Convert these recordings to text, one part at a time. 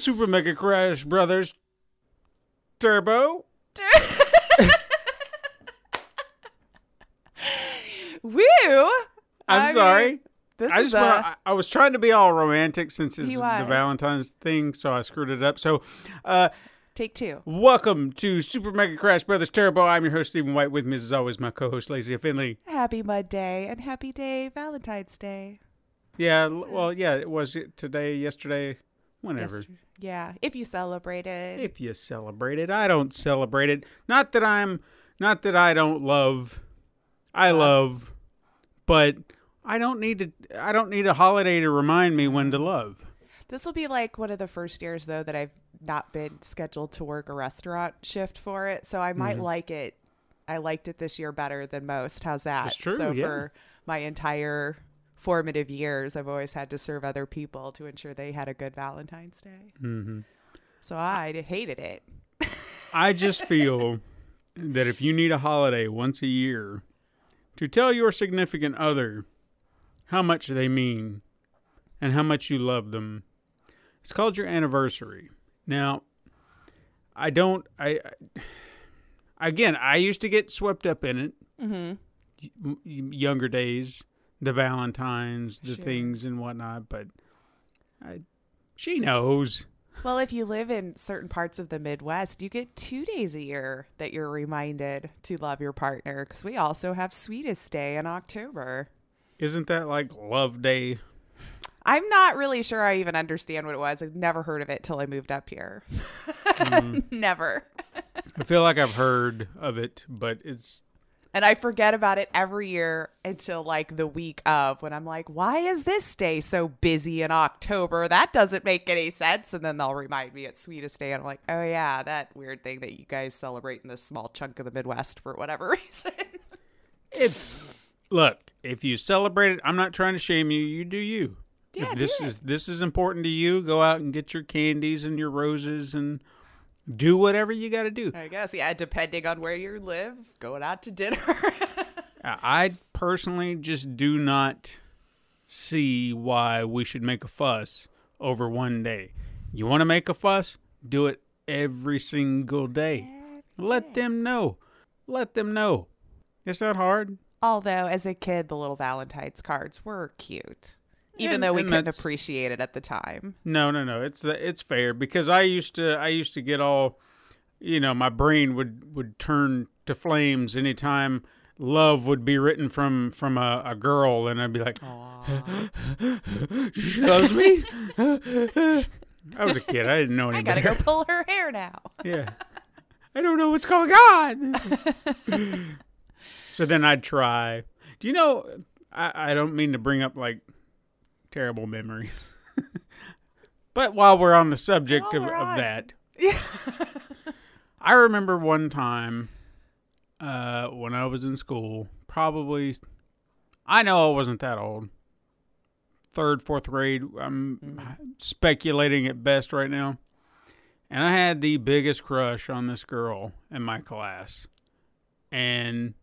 Super Mega Crash Brothers Turbo. Woo! I'm I mean, sorry. This I is just a, wanna, I, I was trying to be all romantic since it's He the was. Valentine's thing, so I screwed it up. So, uh, take two. welcome to Super Mega Crash Brothers Turbo. I'm your host, Stephen White. With me, as always, my co-host, Lacey Finley. Happy Mud Day and happy day Valentine's Day. Yeah, l- well, yeah, it was today, yesterday, whenever. Yes- Yeah, if you celebrate it. If you celebrate it, I don't celebrate it. Not that I'm, not that I don't love. I love, but I don't need to. I don't need a holiday to remind me when to love. This will be like one of the first years though that I've not been scheduled to work a restaurant shift for it, so I Mm-hmm. might like it. I liked it this year better than most. How's that? That's true, So yeah. for my entire formative years, I've always had to serve other people to ensure they had a good Valentine's Day. hmm So I hated it. I just feel that if you need a holiday once a year to tell your significant other how much they mean and how much you love them, it's called your anniversary. Now, I don't. I I- again, I used to get swept up in it. Mm-hmm. y- younger days, the Valentines, the Sure. things and whatnot, but I, she knows. Well, if you live in certain parts of the Midwest, you get two days a year that you're reminded to love your partner because we also have Sweetest Day in October. Isn't that like Love Day? I'm not really sure I even understand what it was. I've never heard of it till I moved up here. Mm. never. I feel like I've heard of it, but it's And I forget about it every year until like the week of when I'm like, why is this day so busy in October? That doesn't make any sense. And then they'll remind me it's Sweetest Day. And I'm like, oh, yeah, that weird thing that you guys celebrate in this small chunk of the Midwest for whatever reason. it's look. If you celebrate it, I'm not trying to shame you. You do you. Yeah, if do this is this is important to you, go out and get your candies and your roses and do whatever you got to do. I guess, yeah, depending on where you live, going out to dinner. I personally just do not see why we should make a fuss over one day. You want to make a fuss? Do it every single day. Let them know. Let them know. It's not hard. Although, as a kid, the little Valentine's cards were cute, even And- though we couldn't appreciate it at the time. No, no, no. It's the, it's fair because I used to I used to get all, you know, my brain would would turn to flames anytime love would be written from from a, a girl, and I'd be like, she loves me. I was a kid. I didn't know any I gotta better. go pull her hair now. Yeah. I don't know what's going on. so then I'd try. Do you know? I, I don't mean to bring up like terrible memories. but while we're on the subject of, of that, Yeah. I remember one time uh, when I was in school, probably, I know I wasn't that old. Third, fourth grade. I'm speculating at best right now. And I had the biggest crush on this girl in my class. And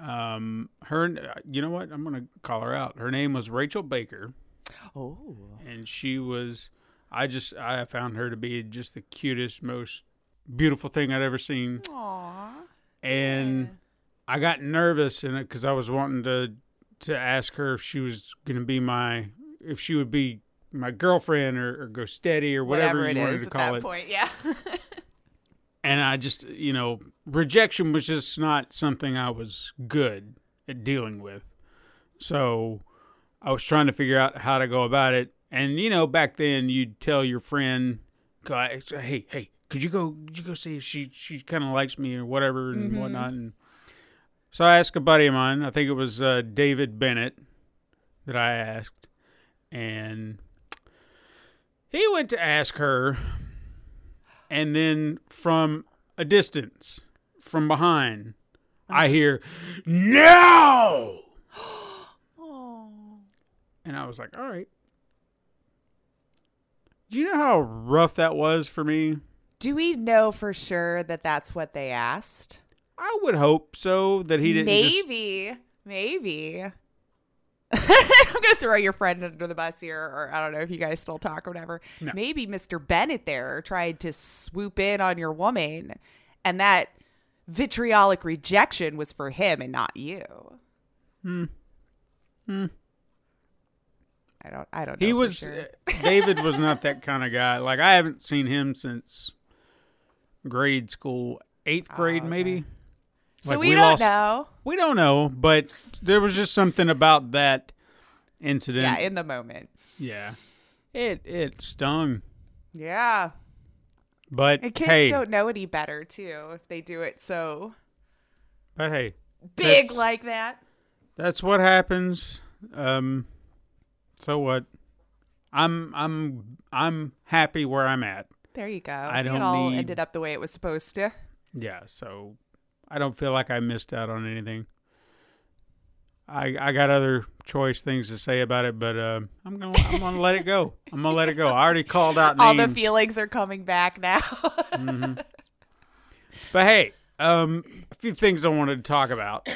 um her you know what? I'm to call her out. Her name was Rachel Baker Oh. and she was I just I found her to be just the cutest most beautiful thing I'd ever seen. Aw. And I got nervous in it because I was wanting to to ask her if she was going to be my if she would be my girlfriend or, or go steady or whatever, Whatever you wanted is to at call that it. point, yeah. And I just you know rejection was just not something I was good at dealing with. So I was trying to figure out how to go about it, And you know, back then you'd tell your friend, "Hey, hey, could you go? Could you go see if she she kind of likes me or whatever and whatnot?" And so I asked a buddy of mine. I think it was uh, David Bennett that I asked, and he went to ask her, and then from a distance, from behind, I uh-huh. hear, "No!" And I was like, all right. Do you know how rough that was for me? Do we know for sure that that's what they asked? I would hope so that he didn't. just- Maybe. Maybe. I'm gonna throw your friend under the bus here, or I don't know if you guys still talk or whatever. No. Maybe Mr. Bennett there tried to swoop in on your woman, and that vitriolic rejection was for him and not you. Hmm. Hmm. I don't. I don't. know he was sure. David was not that kind of guy. Like I haven't seen him since grade school, eighth grade Oh, okay. maybe. so like, we, we don't lost- know. We don't know, but there was just something about that incident. Yeah, in the moment. yeah. It it stung, Yeah, but and kids hey, don't know any better too if they do it so but hey, big like that. that's what happens. Um, so what? I'm I'm I'm happy where I'm at. There you go. I See, don't it all need- ended up the way it was supposed to. Yeah, so I don't feel like I missed out on anything. I I got other choice things to say about it, but uh, I'm gonna I'm gonna let it go. I'm gonna let it go. I already called out names. All the feelings are coming back now. But hey, um, a few things I wanted to talk about.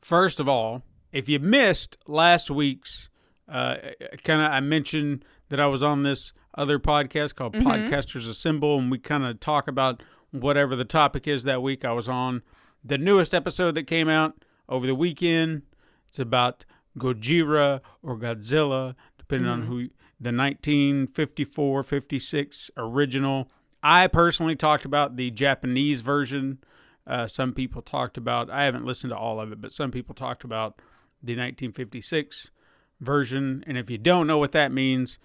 First of all, if you missed last week's, uh, kind of, I mentioned that I was on this other podcast called Podcasters Assemble, and we kind of talk about whatever the topic is that week. I was on the newest episode that came out over the weekend. It's about Gojira or Godzilla, depending on who the 1954 56 original. I personally talked about the Japanese version. Uh, some people talked about, I haven't listened to all of it, but some people talked about the 1956 version. And if you don't know what that means,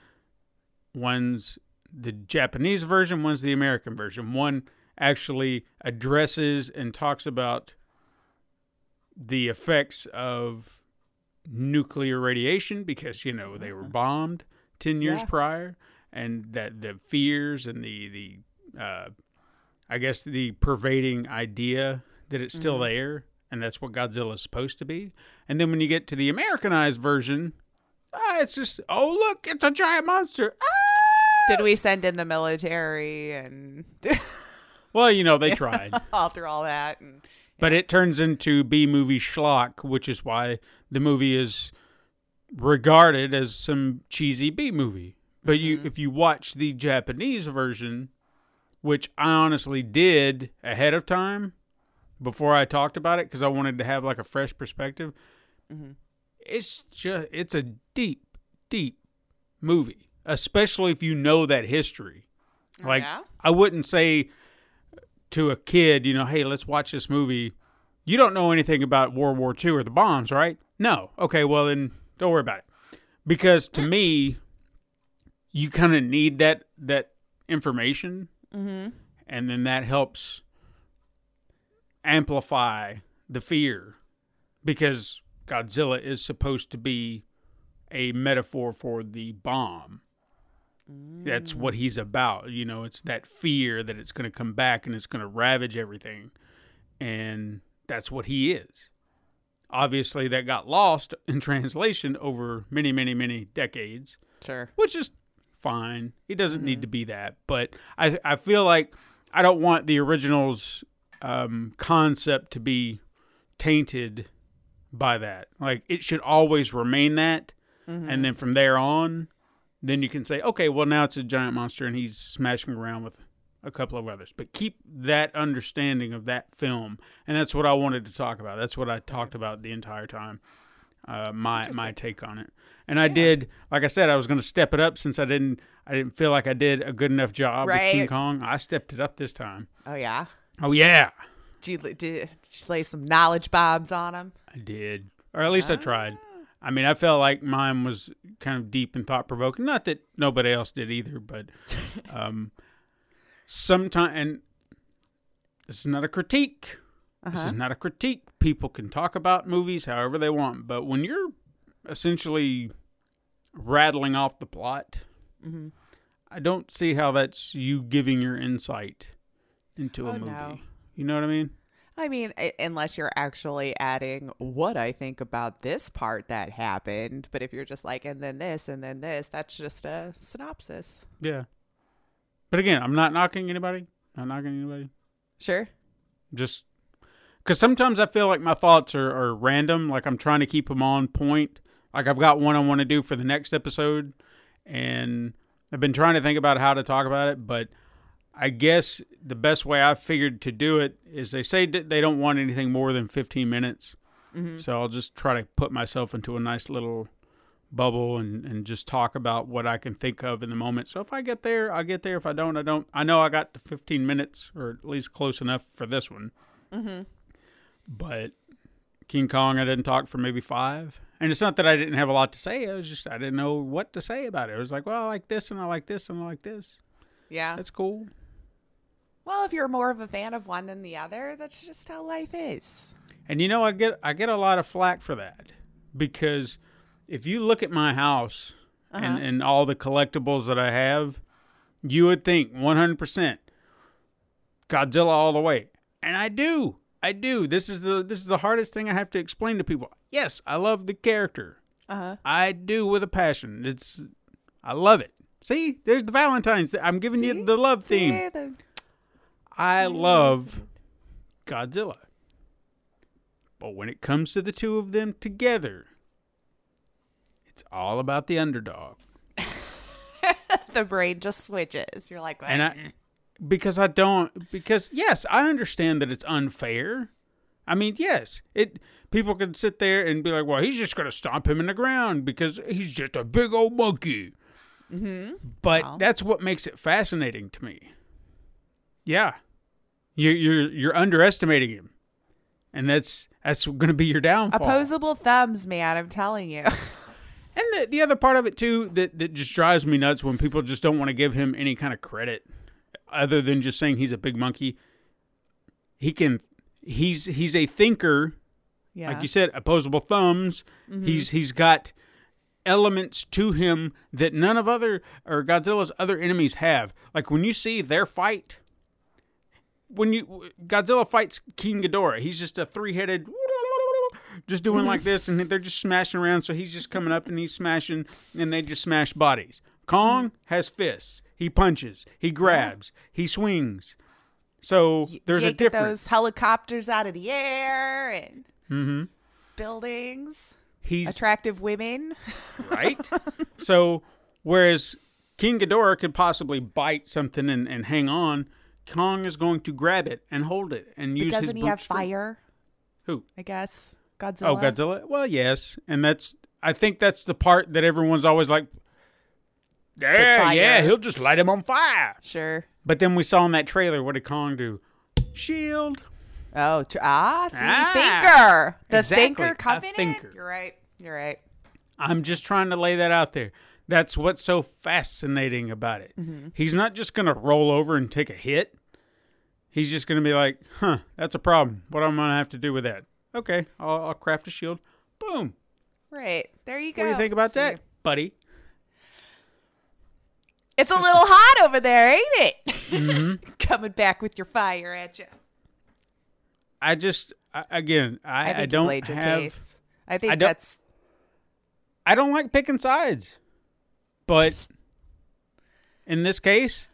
one's the Japanese version, one's the American version. One actually addresses and talks about the effects of nuclear radiation because you know they were bombed 10 years Yeah. prior and that the fears and the the uh, I guess the pervading idea that it's still there and that's what Godzilla is supposed to be. And then when you get to the Americanized version, ah, it's just oh look, it's a giant monster. Ah! Did we send in the military and Well, you know they tried. all through all that? And But it turns into B movie schlock, which is why the movie is regarded as some cheesy B movie. But you mm-hmm. if you watch the Japanese version, which I honestly did ahead of time before I talked about it because I wanted to have like a fresh perspective. Mm-hmm. It's just it's a deep, deep movie, especially if you know that history. Oh, like yeah? I wouldn't say to a kid, you know, hey, let's watch this movie. You don't know anything about World War II or the bombs, right? No. Okay, well then don't worry about it. Because to me, you kind of need that that information, Mm-hmm. and then that helps amplify the fear. Because Godzilla is supposed to be a metaphor for the bomb. That's what he's about. You know, it's that fear that it's going to come back and it's going to ravage everything. And that's what he is. Obviously, that got lost in translation over many, many, many decades, Sure. which is fine. He doesn't need to be that. But I, I feel like I don't want the original's um, concept to be tainted by that. Like, it should always remain that. And then from there on, then you can say, okay, well now it's a giant monster and he's smashing around with a couple of others. But keep that understanding of that film, and that's what I wanted to talk about. That's what I talked about the entire time. Uh, my my take on it, and I did, like I said, I was going to step it up since I didn't I didn't feel like I did a good enough job with King Kong. I stepped it up this time. Oh yeah. Oh yeah, Did you, did, did you lay some knowledge bombs on him? I did, or at least I tried. I mean, I felt like mine was kind of deep and thought provoking. Not that nobody else did either, but um, sometimes, and this is not a critique. This Uh-huh. is not a critique. People can talk about movies however they want, but when you're essentially rattling off the plot, Mm-hmm. I don't see how that's you giving your insight into a Oh, movie. no. You know what I mean? I mean, unless you're actually adding what I think about this part that happened. But if you're just like, and then this, and then this, that's just a synopsis. Yeah. But again, I'm not knocking anybody. Not knocking anybody. Sure. Just because sometimes I feel like my thoughts are, are random. Like I'm trying to keep them on point. Like I've got one I want to do for the next episode, and I've been trying to think about how to talk about it. But I guess the best way I've figured to do it is they say that they don't want anything more than 15 minutes. Mm-hmm. So I'll just try to put myself into a nice little bubble and, and just talk about what I can think of in the moment. So if I get there, I get there. If I don't, I don't. I know I got the 15 minutes or at least close enough for this one. Mm-hmm. But King Kong, I didn't talk for maybe five. And it's not that I didn't have a lot to say. It was just I didn't know what to say about it. It was like, well, I like this and I like this and I like this. Yeah. That's cool. well, if you're more of a fan of one than the other, that's just how life is. And you know, I get I get a lot of flack for that because if you look at my house and, and all the collectibles that I have, you would think 100% Godzilla all the way, and I do. I do. This is the this is the hardest thing I have to explain to people. Yes, I love the character. Uh huh. I do with a passion. It's I love it. See, there's the Valentine's. I'm giving you the love theme. I love Godzilla. But when it comes to the two of them together, it's all about the underdog. the brain just switches. You're like, And I because I don't because yes, I understand that it's unfair. I mean, yes, it people can sit there and be like, "Well, he's just going to stomp him in the ground because he's just a big old monkey." Mm-hmm. But Well. that's what makes it fascinating to me. Yeah, you're you're you're underestimating him, and that's that's going to be your downfall. opposable thumbs, man. I'm telling you. And the, the other part of it too that, that just drives me nuts when people just don't want to give him any kind of credit other than just saying he's a big monkey. He can he's he's a thinker, yeah. like you said, opposable thumbs. Mm-hmm. He's he's got elements to him that none of other or Godzilla's other enemies have. Like when you see their fight when you Godzilla fights King Ghidorah, he's just a three-headed just doing like this and they're just smashing around so he's just coming up and he's smashing and they just smash bodies. Kong has fists. He punches, he grabs, he swings. So there's a Yank difference. Those helicopters out of the air and Mm-hmm. buildings, He's attractive women. right? so whereas King Ghidorah could possibly bite something and, and hang on, Kong is going to grab it and hold it and But use doesn't his he have strength. fire? Who? I guess Godzilla. Oh, Godzilla. Well, yes, and that's. I think that's the part that everyone's always like, yeah, yeah, he'll just light him on fire. Sure. But then we saw in that trailer, what did Kong do? Shield. Oh, tr- ah, see, Ah, thinker. The exactly, thinker coming thinker. in. You're right. You're right. I'm just trying to lay that out there. That's what's so fascinating about it. Mm-hmm. He's not just going to roll over and take a hit. He's just going to be like, huh, that's a problem. What am I going to have to do with that? Okay, I'll, I'll craft a shield. Boom. Right. There you go. What do you think about See? that, buddy? It's a little hot over there, ain't it? Mm-hmm. Coming back with your fire at you. I just, I, again, I, I I don't have. case. I think I don't- that's I don't like picking sides, but in this case,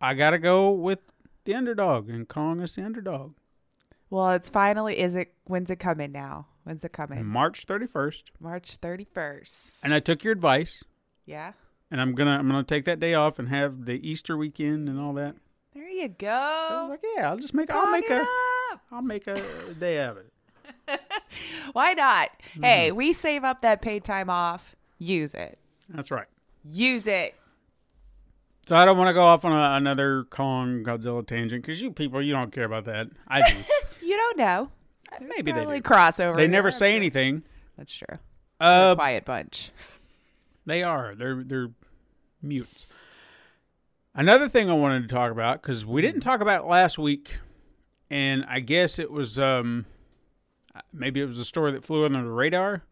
I gotta go with the underdog, and Kong is the underdog. Well. It's finally. Is it? When's it coming now? When's it coming? March thirty first, March thirty first. and I took your advice, Yeah. and I'm gonna I'm gonna take that day off and have the Easter weekend and all that. There you go. So I was go. like, yeah, I'll just make I'll make a up. I'll make a day of it. Why not? Mm-hmm. Hey, we save up that paid time off. Use it. That's right. Use it. So I don't want to go off on a, another Kong Godzilla tangent because you people you don't care about that. I do. You don't know. Maybe they do. crossover. They never say anything. That's true. Uh, quiet bunch. They are. They're they're mutes. Another thing I wanted to talk about because we didn't talk about it last week, and I guess it was um maybe it was a story that flew under the radar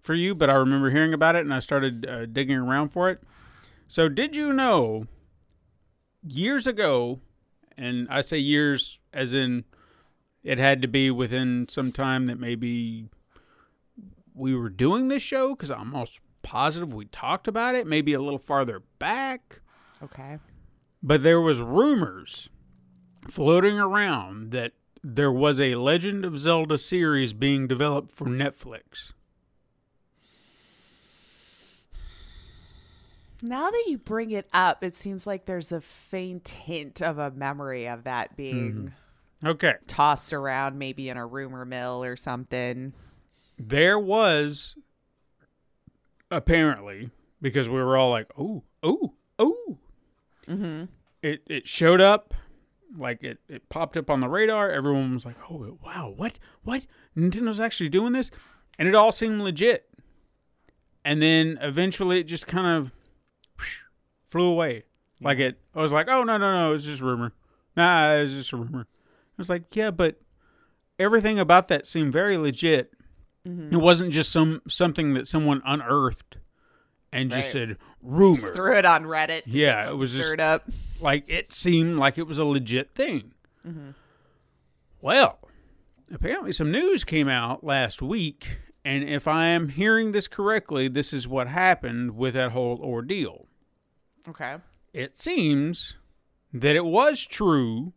for you, but I remember hearing about it and I started uh, digging around for it. So, did you know years ago, and I say years as in it had to be within some time that maybe we were doing this show because I'm almost positive we talked about it, maybe a little farther back. Okay. But there was rumors floating around that there was a Legend of Zelda series being developed for Netflix. Now that you bring it up, it seems like there's a faint hint of a memory of that being Okay. tossed around, maybe in a rumor mill or something. There was apparently because we were all like, "Oh, oh, oh." Mm-hmm. It it showed up like it it popped up on the radar. Everyone was like, "Oh, wow, what? What? Nintendo's actually doing this?" And it all seemed legit. And then eventually it just kind of flew away. Like it I was like, "Oh, no, no, no, it's just rumor." Nah, it's just a rumor. I was like, "Yeah, but everything about that seemed very legit." Mm-hmm. It wasn't just some something that someone unearthed and just said rumor. Just threw it on Reddit. to Yeah, it was just- stirred up. like it seemed like it was a legit thing. Mm-hmm. Well, apparently some news came out last week, and if I am hearing this correctly, this is what happened with that whole ordeal. Okay. It seems that it was true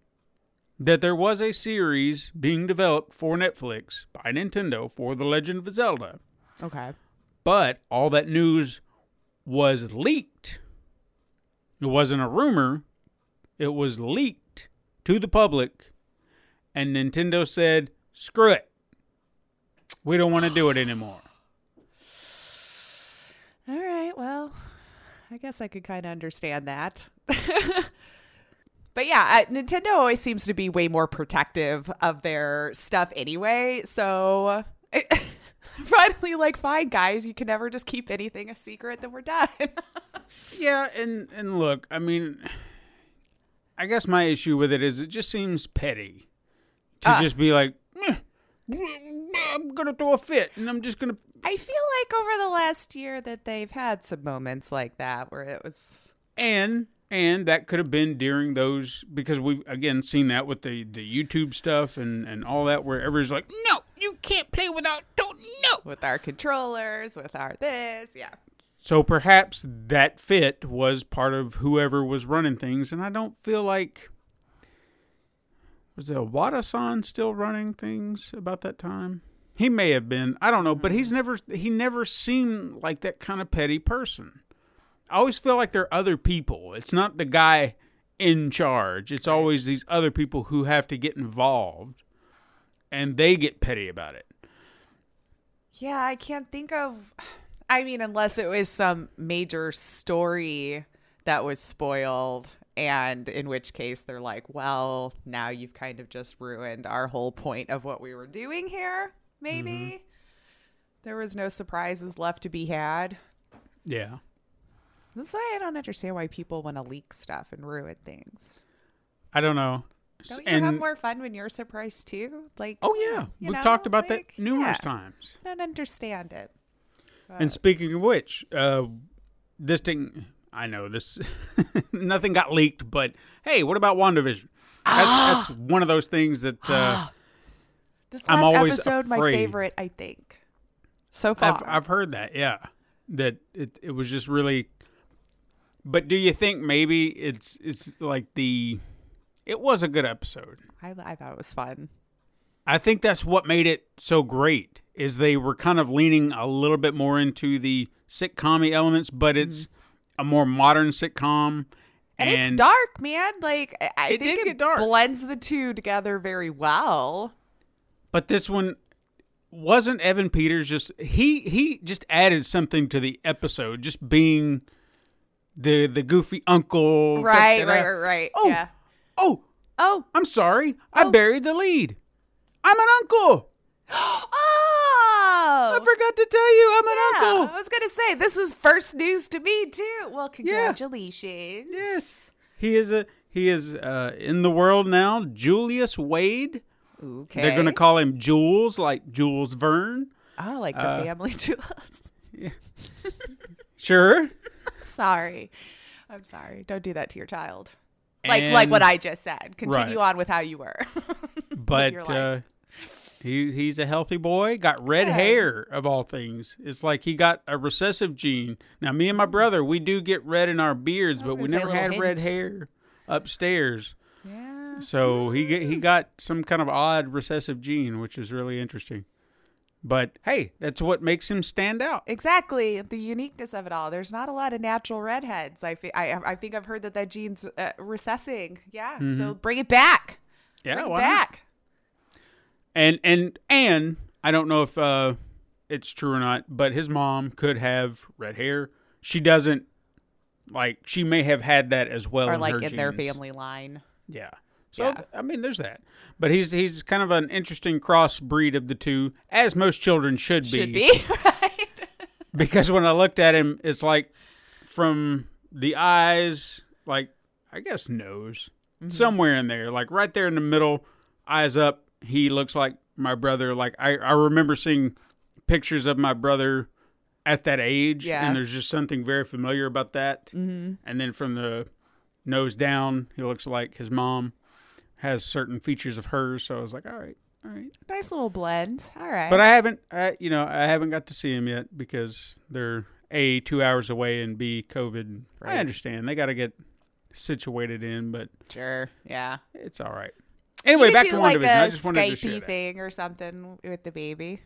that there was a series being developed for Netflix by Nintendo for The Legend of Zelda, Okay. but all that news was leaked. It wasn't a rumor, it was leaked to the public, and Nintendo said, screw it. We don't want to do it anymore. All right. Well, I guess I could kind of understand that. but yeah, uh, Nintendo always seems to be way more protective of their stuff anyway. So finally, like, fine, guys, you can never just keep anything a secret. Then we're done. Yeah, and and look, I mean, I guess my issue with it is it just seems petty to Ah. just be like, "Meh, I'm gonna throw a fit, and I'm just gonna. I feel like over the last year that they've had some moments like that where it was. And and that could have been during those because we've again seen that with the the YouTube stuff and and all that where everyone's like, no, you can't play without don't no. With our controllers, with our this, yeah. So perhaps that fit was part of whoever was running things, and I don't feel like was the Iwata-san still running things about that time. He may have been, I don't know, but he's mm-hmm. never he never seemed like that kind of petty person. I always feel like there are other people. It's not the guy in charge. It's always these other people who have to get involved, and they get petty about it. Yeah, I can't think of. I mean, unless it was some major story that was spoiled, and in which case they're like, well, now you've kind of just ruined our whole point of what we were doing here, maybe. There was no surprises left to be had. Yeah. This is why I don't understand why people want to leak stuff and ruin things. I don't know. Don't you and have more fun when you're surprised too? Like, Oh yeah, we've know, talked about like, that numerous yeah. times. I don't understand it. And speaking of which, uh, this thing, I know this, nothing got leaked, but hey, what about WandaVision? That's, that's one of those things that uh, This I'm last always episode, my favorite, I think. So far. I've, I've heard that, yeah, that it, it was just really. But do you think maybe it's it's like the, it was a good episode. I, I thought it was fun. I think that's what made it so great is they were kind of leaning a little bit more into the sitcom elements, but it's mm-hmm. a more modern sitcom. And, it's dark, man. Like I, think did it get dark. blends the two together very well. But this one wasn't Evan Peters just he he just added something to the episode, just being the the goofy uncle. Right, right, right, right. Oh. Yeah. Oh, Oh, I'm sorry, I Oh. buried the lead. I'm an uncle. oh, I forgot to tell you, I'm an yeah, uncle. I was gonna say this is first news to me too. Well, congratulations. Yes, he is a he is uh, in the world now. Julius Wade. Okay. They're gonna call him Jules, like Jules Verne. Oh, like the uh, family jewels. Sure. sorry. I'm sorry. Don't do that to your child. Like like what I just said. Continue Right. on with how you were. But uh, he he's a healthy boy. Got red hair of all things. It's like he got a recessive gene. Now me and my brother, we do get red in our beards, but we gonna say a never had red hair upstairs. So he get, he got some kind of odd recessive gene, which is really interesting. But hey, that's what makes him stand out. Exactly the uniqueness of it all. There's not a lot of natural redheads. I, I, I think I've heard that that gene's uh, recessing. Yeah, so bring it back. Mm-hmm. Yeah, bring it why not? back. And and and I don't know if uh, it's true or not, but his mom could have red hair. She doesn't. Like she may have had that as well, Or in like her in their family line. Yeah. So Yeah. I mean, there's that. But he's he's kind of an interesting cross breed of the two, as most children should be. Should be right. because when I looked at him, it's like from the eyes, like I guess nose, Mm-hmm. somewhere in there, like right there in the middle, eyes up. He looks like my brother. Like I, I remember seeing pictures of my brother at that age, Yeah. and there's just something very familiar about that. Mm-hmm. And then from the nose down, he looks like his mom has certain features of hers. So I was like, all right, all right. nice little blend. All right. But I haven't, I, you know, I haven't got to see him yet because they're a two hours away and b COVID. I understand they got to get situated in, but sure. Yeah. it's all right. Anyway, back to one like division. a I just wanted to share Skypey that. thing or something with the baby.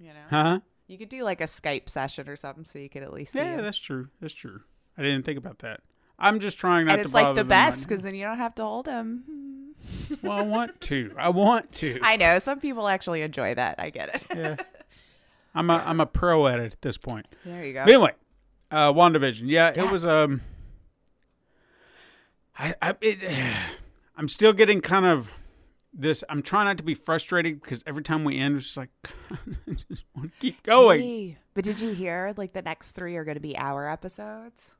You know, Huh? you could do like a Skype session or something, so you could at least Yeah, that's true. That's true. I didn't think about that. I'm just trying not and to it's like the best because then you don't have to hold him. Well, I want to. I want to. I know some people actually enjoy that. I get it. yeah. I'm a I'm a pro at it at this point. There you go. But anyway, uh, WandaVision. Yeah, it was um. I I it, I'm still getting kind of this. I'm trying not to be frustrated because every time we end, it's just like I just want to keep going. Hey, But did you hear like the next three are going to be hour episodes?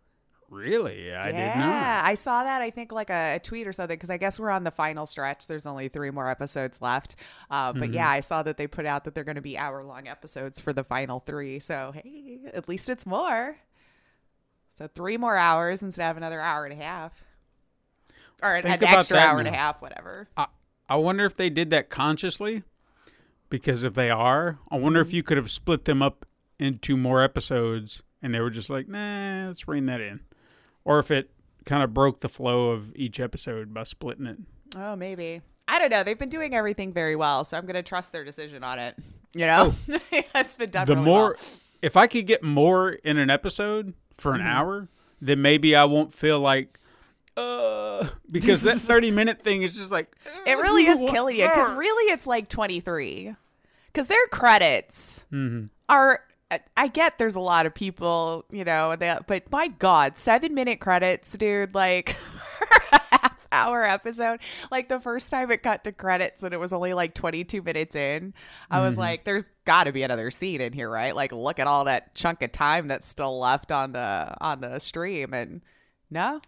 Really, I yeah, did not. Yeah, I saw that. I think like a, a tweet or something because I guess we're on the final stretch. There's only three more episodes left. Uh, but Mm-hmm. yeah, I saw that they put out that they're going to be hour long episodes for the final three. So hey, at least it's more. So three more hours instead of another hour and a half, or an, an extra hour and a half, whatever. I, I wonder if they did that consciously, because if they are, I wonder Mm-hmm. if you could have split them up into more episodes, and they were just like, nah, let's rein that in, or if it kind of broke the flow of each episode by splitting it. Oh, maybe. I don't know. They've been doing everything very well, so I'm going to trust their decision on it. You know, it's been done. Oh. the really more, well. if I could get more in an episode for Mm-hmm. an hour, then maybe I won't feel like. Uh, because that thirty minute thing is just like it really is killing you because ah. really it's like 23 because their credits Mm-hmm. are i get there's a lot of people you know that but my god seven minute credits dude like a half hour episode like the first time it cut to credits and it was only like 22 minutes in i was Mm-hmm. like there's got to be another scene in here right like look at all that chunk of time that's still left on the on the stream and no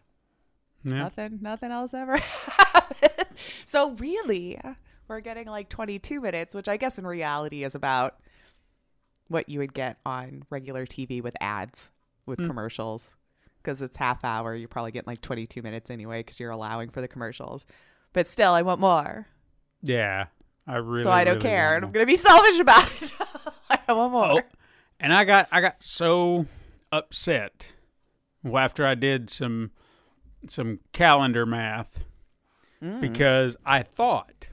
Yeah. nothing nothing else ever happened. so really we're getting like 22 minutes which i guess in reality is about what you would get on regular tv with ads with Hmm. commercials because it's half hour you're probably getting like 22 minutes anyway because you're allowing for the commercials but still i want more Yeah, I really. so i don't really care and i'm gonna be selfish about it i want more Oh, and I got I got so upset after I did some some calendar math Mm. because I thought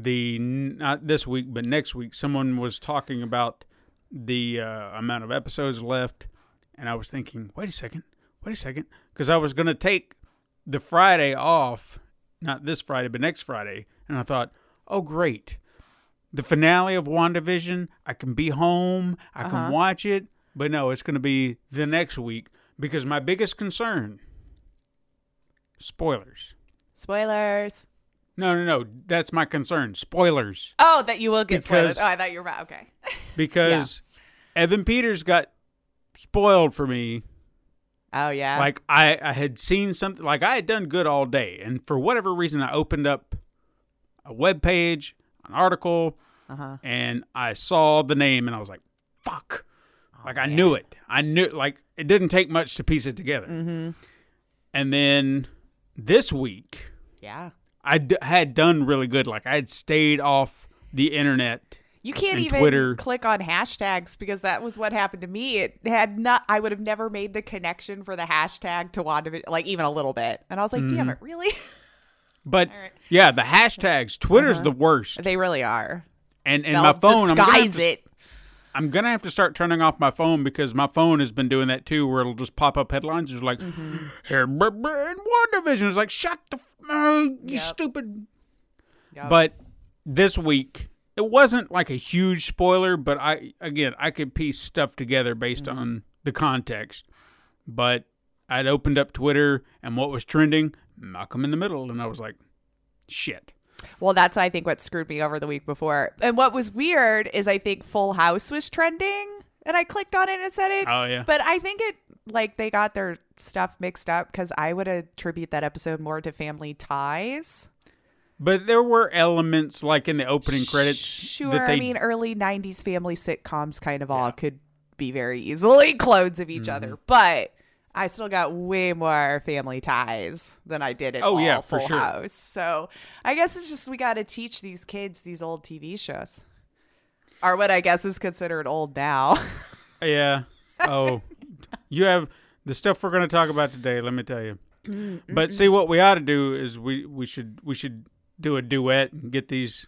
the not this week but next week someone was talking about the uh, amount of episodes left and I was thinking wait a second wait a second because I was going to take the Friday off not this Friday but next Friday and I thought oh great the finale of WandaVision. I can be home. I Uh-huh. can watch it. But no, it's going to be the next week because my biggest concern spoilers. spoilers No, no, no. That's my concern. Spoilers. Oh, that you will get Because- spoilers. Oh, I thought you were about okay. Because Evan Peters got spoiled for me. Oh yeah. Like I, I had seen something like I had done good all day, and for whatever reason I opened up a web page, an article, uh-huh. and I saw the name and I was like, fuck. like I knew it. I knew like it didn't take much to piece it together. Mm-hmm. And then this week Yeah. I d- had done really good. Like I had stayed off the internet. You can't even Twitter. click on hashtags because that was what happened to me. It had not. I would have never made the connection for the hashtag to WandaVision, like even a little bit. And I was like, Mm-hmm. "Damn it, really?" But right. yeah, the hashtags. Twitter's the worst. they really are. And and They'll my phone, I'm gonna, to, it. I'm gonna have to start turning off my phone because my phone has been doing that too, where it'll just pop up headlines. It's like, Mm-hmm. here, and WandaVision. It's like, shut the, f- uh, you Yep. stupid. Yep. But this week, it wasn't like a huge spoiler, but I again I could piece stuff together based Mm-hmm. on the context. But I'd opened up Twitter and what was trending, Malcolm in the Middle, and I was like, shit. Well, that's I think what screwed me over the week before. And what was weird is I think Full House was trending, and I clicked on it and said it. Oh yeah. But I think it like they got their stuff mixed up because I would attribute that episode more to family ties. But there were elements like in the opening credits. Sure, that they, I mean early '90s family sitcoms kind of all could be very easily clones of each Mm-hmm. other, but I still got way more family ties than I did in Oh, all yeah, for Full sure. House. So I guess it's just we got to teach these kids these old TV shows, or what I guess is considered old now. yeah. Oh, you have the stuff we're going to talk about today. Let me tell you. But see, what we ought to do is we we should we should do a duet and get these.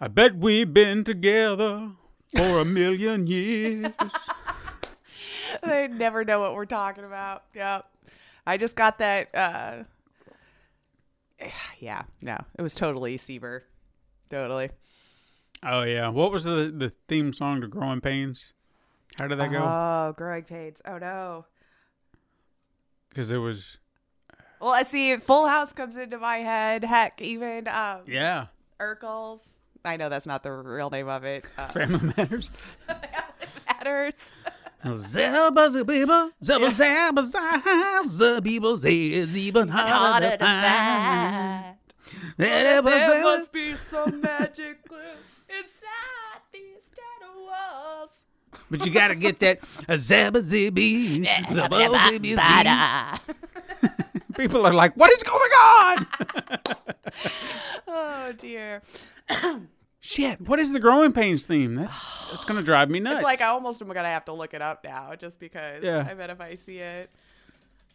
I bet we've been together for a million years. they never know what we're talking about. Yep. I just got that. uh Yeah, no, it was totally Seaver. Totally. Oh yeah. What was the the theme song to Growing Pains? How did that go? Oh, growing pains. Oh no. Because it was Well, I see Full House comes into my head. Heck, even um, yeah. Urkel's. I know that's not the real name of it. Uh, Family Matters. matters. Zelba zabiba, zelba zaba za, zabiba zez even harder to find. There must be some magic glue inside these dead walls. But you gotta get that a zaba zibi, zaba zibi zi. People are like, what is going on? Oh dear. Shit, what is the growing pains theme? That's that's gonna drive me nuts. It's like I almost am gonna have to look it up now, just because. Yeah. I bet if I see it,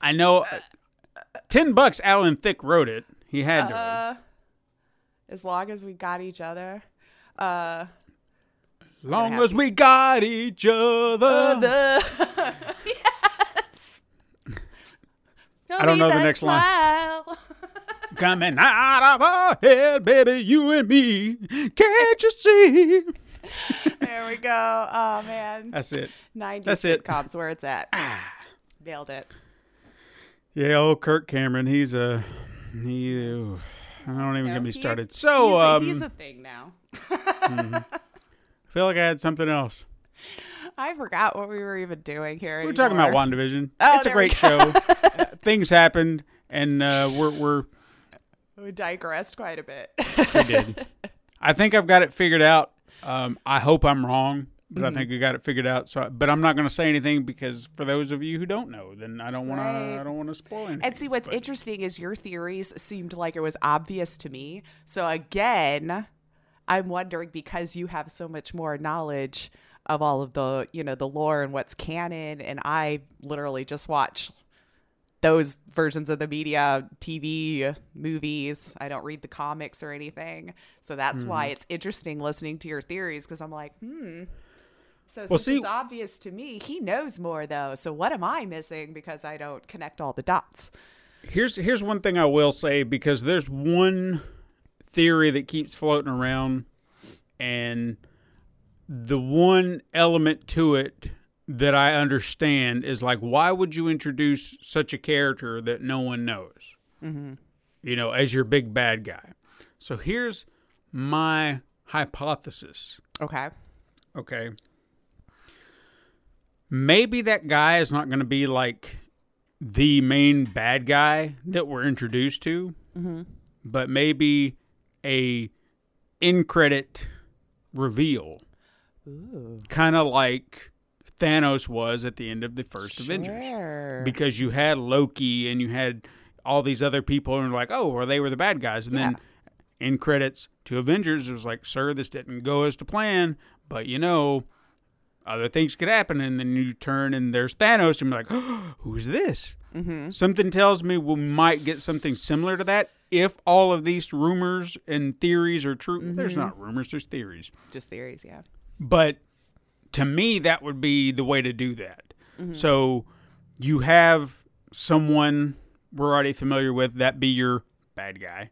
I know. uh, Ten bucks. Alan Thicke wrote it. He had to. uh, as long as we got each other, uh, Long as we got each other. the yes. I don't know the next line. Coming out of our head, baby, you and me. Can't you see? there we go. Oh man, That's it. 90s that's it. sitcoms where it's at. Nailed it. Yeah, old Kirk Cameron. He's a he. uh, I don't even No, get me started. So, he's, a, um, he's a thing now. I feel like I had something else. I forgot what we were even doing here. We We're talking about anymore. WandaVision. Oh, it's a great show. Uh, Things happened, and uh, we're we're We digressed quite a bit. we did. I think I've got it figured out. Um, I hope I'm wrong, but Mm-hmm. I think we got it figured out. So, but I'm not going to say anything because for those of you who don't know, then I don't want Right. to. I don't want to spoil anything. And see, what's But- interesting is your theories seemed like it was obvious to me. So again, I'm wondering because you have so much more knowledge of all of the, you know, the lore and what's canon, and I literally just watch those versions of the media, TV, movies. I don't read the comics or anything. So that's Mm-hmm. why it's interesting listening to your theories because I'm like, hmm. So Well, since see- it's obvious to me, he knows more though. So what am I missing because I don't connect all the dots? here's here's one thing I will say because there's one theory that keeps floating around, and the one element to it that I understand is like, why would you introduce such a character that no one knows? Mm-hmm. You know, as your big bad guy. So here's my hypothesis. Okay. Okay. Maybe that guy is not going to be like the main bad guy that we're introduced to, but maybe a in credit reveal, kind of like Thanos was at the end of the first Avengers, because you had Loki and you had all these other people, and like, oh, well, they were the bad guys, and then in credits to Avengers, it was like, sir, this didn't go as to plan, but you know, other things could happen, and then you turn and there's Thanos, and you're like, oh, who's this? Mm-hmm. Something tells me we might get something similar to that if all of these rumors and theories are true. There's not rumors, there's theories. Just theories, yeah. But to me, that would be the way to do that. Mm-hmm. So you have someone we're already familiar with, that be your bad guy.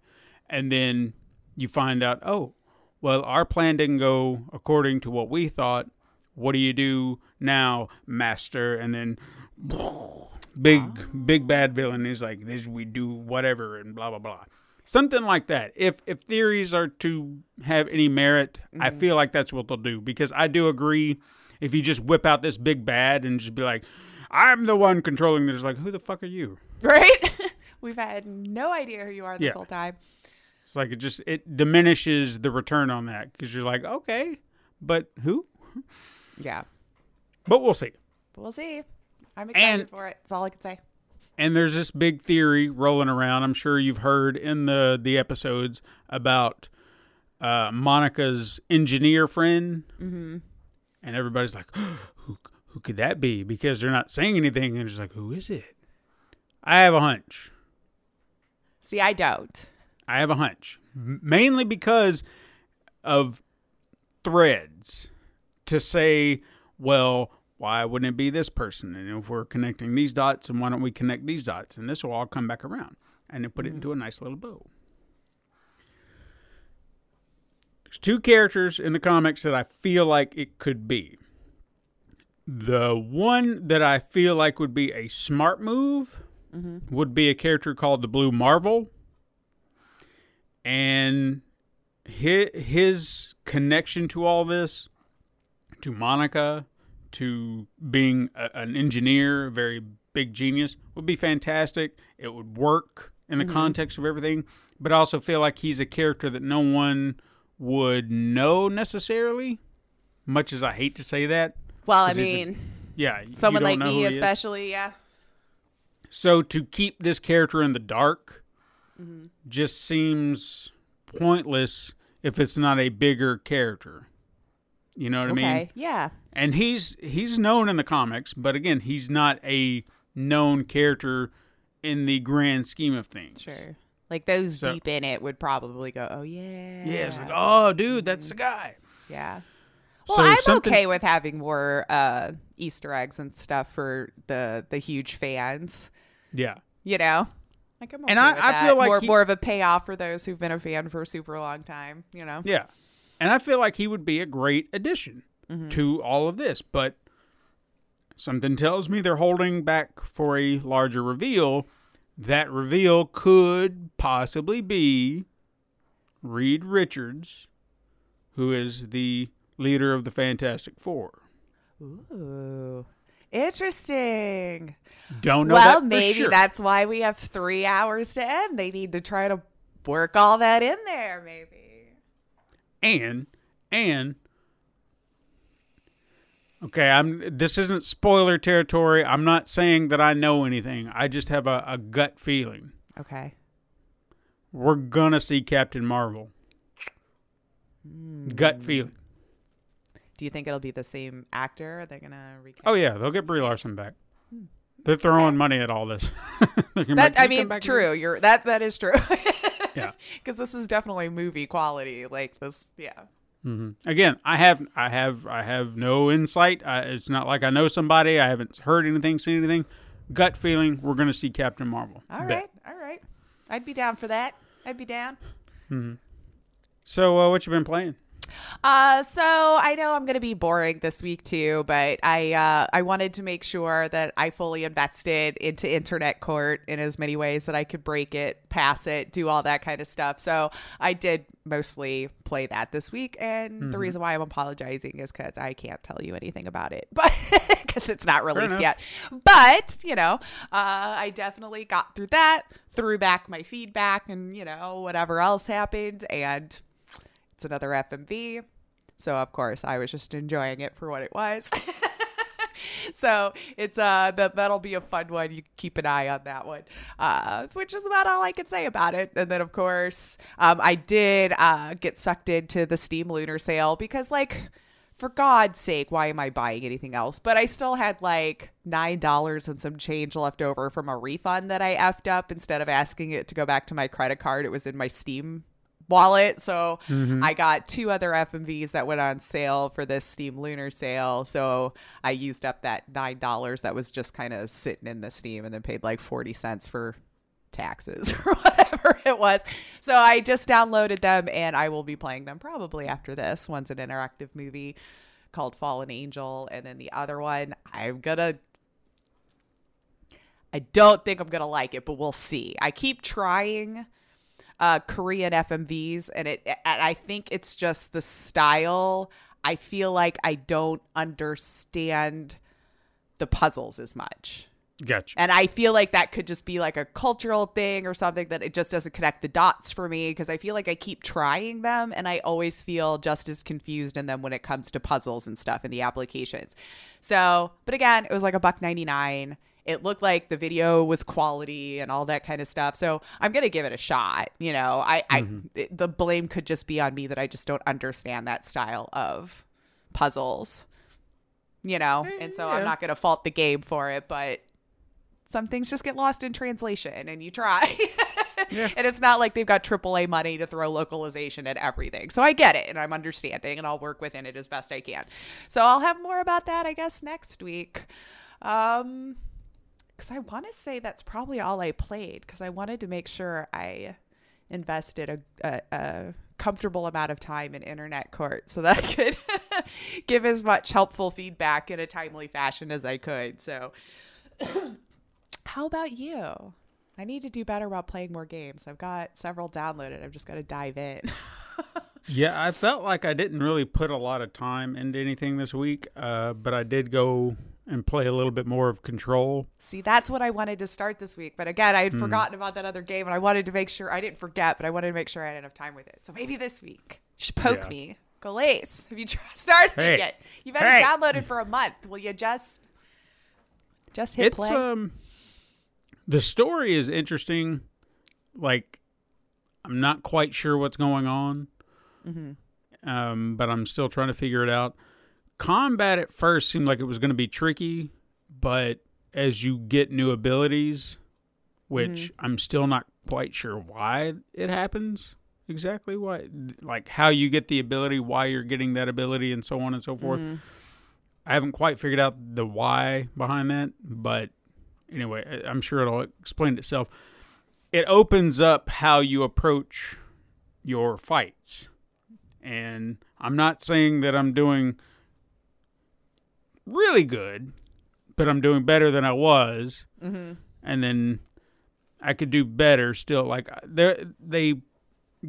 And then you find out, oh, well, our plan didn't go according to what we thought. What do you do now, master? And then big, big bad villain is like, this we do whatever and blah, blah, blah. Something like that. If if theories are to have any merit, I mm-hmm. feel like that's what they'll do because I do agree. If you just whip out this big bad and just be like, "I'm the one controlling this," like, who the fuck are you? Right? We've had no idea who you are this Yeah. whole time. It's like it just it diminishes the return on that because you're like, okay, but who? Yeah. But we'll see. We'll see. I'm excited And- for it. That's all I can say. And there's this big theory rolling around. I'm sure you've heard in the the episodes about uh, Monica's engineer friend, mm-hmm. and everybody's like, who who could that be? Because they're not saying anything, and it's like, who is it? I have a hunch. See, I don't. I have a hunch, mainly because of threads to say, well, why wouldn't it be this person? And if we're connecting these dots, and why don't we connect these dots? And this will all come back around, and then put it mm-hmm. into a nice little bow. There's two characters in the comics that I feel like it could be. The one that I feel like would be a smart move mm-hmm. would be a character called the Blue Marvel and his, his connection to all this, to Monica, to being a, an engineer, a very big genius, would be fantastic. It would work in the mm-hmm. context of everything, but I also feel like he's a character that no one would know necessarily. Much as I hate to say that, Well, I he's a- mean, yeah, someone like me, especially, yeah. So to keep this character in the dark mm-hmm. just seems pointless if it's not a bigger character. You know what I mean? Yeah. And he's he's known in the comics, but again, he's not a known character in the grand scheme of things. Sure. Like those So- deep in it would probably go, oh, yeah. Yeah, it's like, oh, dude, that's the guy. Yeah. Well, So I'm something- okay with having more uh, Easter eggs and stuff for the the huge fans. Yeah. You know, like I'm okay And I- I feel like more he- more of a payoff for those who've been a fan for a super long time. You know. Yeah. And I feel like he would be a great addition mm-hmm. to all of this, but something tells me they're holding back for a larger reveal. That reveal could possibly be Reed Richards, who is the leader of the Fantastic Four. Ooh. Interesting. Don't know well, that maybe sure. that's why we have three hours to end. They need to try to work all that in there, maybe. And and okay i'm this isn't spoiler territory i'm not saying that i know anything i just have a, a gut feeling Okay. we're gonna see captain marvel gut Hmm. feeling Do you think it'll be the same actor? Are they gonna recast? oh yeah they'll get brie larson back they're throwing money at all this They're That like, I mean, true. again?" You're that that is true. yeah Because this is definitely movie quality. Like this, yeah. hmm Again, I have, I have, I have no insight. I, it's not like I know somebody. I haven't heard anything, seen anything. Gut feeling, we're going to see Captain Marvel. All right, Bet. all right. I'd be down for that. I'd be down. So, uh, what you been playing? Uh, so I know I'm going to be boring this week too, but I uh, I wanted to make sure that I fully invested into Internet Court in as many ways that I could break it, pass it, do all that kind of stuff. So I did mostly play that this week, and the reason why I'm apologizing is because I can't tell you anything about it, but because it's not released yet. But you know, uh, I definitely got through that, threw back my feedback, and you know whatever else happened, and it's another FMV. So of course I was just enjoying it for what it was. so it's uh that that'll be a fun one. You keep an eye on that one. Uh which is about all I can say about it. And then of course, um I did uh get sucked into the Steam Lunar sale because like for God's sake, why am I buying anything else? But I still had like nine dollars and some change left over from a refund that I effed up. Instead of asking it to go back to my credit card, it was in my Steam wallet. So mm-hmm. I got two other FMVs that went on sale for this Steam Lunar sale. So I used up that nine dollars that was just kind of sitting in the Steam, and then paid like forty cents for taxes or whatever it was. So I just downloaded them and I will be playing them probably after this. One's an interactive movie called Fallen Angel, and then the other one I'm gonna I don't think I'm gonna like it, but we'll see. I keep trying uh, Korean FMVs, and it and I think it's just the style. I feel like I don't understand the puzzles as much. Gotcha. And I feel like that could just be like a cultural thing or something that it just doesn't connect the dots for me because I feel like I keep trying them and I always feel just as confused in them when it comes to puzzles and stuff in the applications. So, but again, it was like a buck 99. It looked like the video was quality and all that kind of stuff. So, I'm going to give it a shot, you know. I I the blame could just be on me that I just don't understand that style of puzzles. You know, and so I'm not going to fault the game for it, but some things just get lost in translation and you try. And it's not like they've got AAA money to throw localization at everything. So I get it and I'm understanding and I'll work within it as best I can. So I'll have more about that, I guess, next week. Um, because I want to say that's probably all I played because I wanted to make sure I invested a, a, a comfortable amount of time in internet court so that I could give as much helpful feedback in a timely fashion as I could. So, how about you? I need to do better about playing more games. I've got several downloaded. I've just got to dive in. Yeah, I felt like I didn't really put a lot of time into anything this week, uh, but I did go and play a little bit more of Control. See, that's what I wanted to start this week. But again, I had forgotten about that other game and I wanted to make sure I didn't forget, but I wanted to make sure I had enough time with it. So maybe this week. Should poke Yeah. me. Golace, have you started Hey. it yet? You've had Hey. it downloaded for a month. Will you just just hit it's play? um the story is interesting. Like I'm not quite sure what's going on, Mm-hmm. um, but I'm still trying to figure it out. Combat at first seemed like it was going to be tricky, but as you get new abilities, which mm-hmm. I'm still not quite sure why it happens exactly why like how you get the ability why you're getting that ability and so on and so forth mm-hmm. I haven't quite figured out the why behind that, but anyway, I'm sure it'll explain itself. It opens up how you approach your fights. And I'm not saying that I'm doing really good, but I'm doing better than I was. Mm-hmm. And then I could do better still. Like they they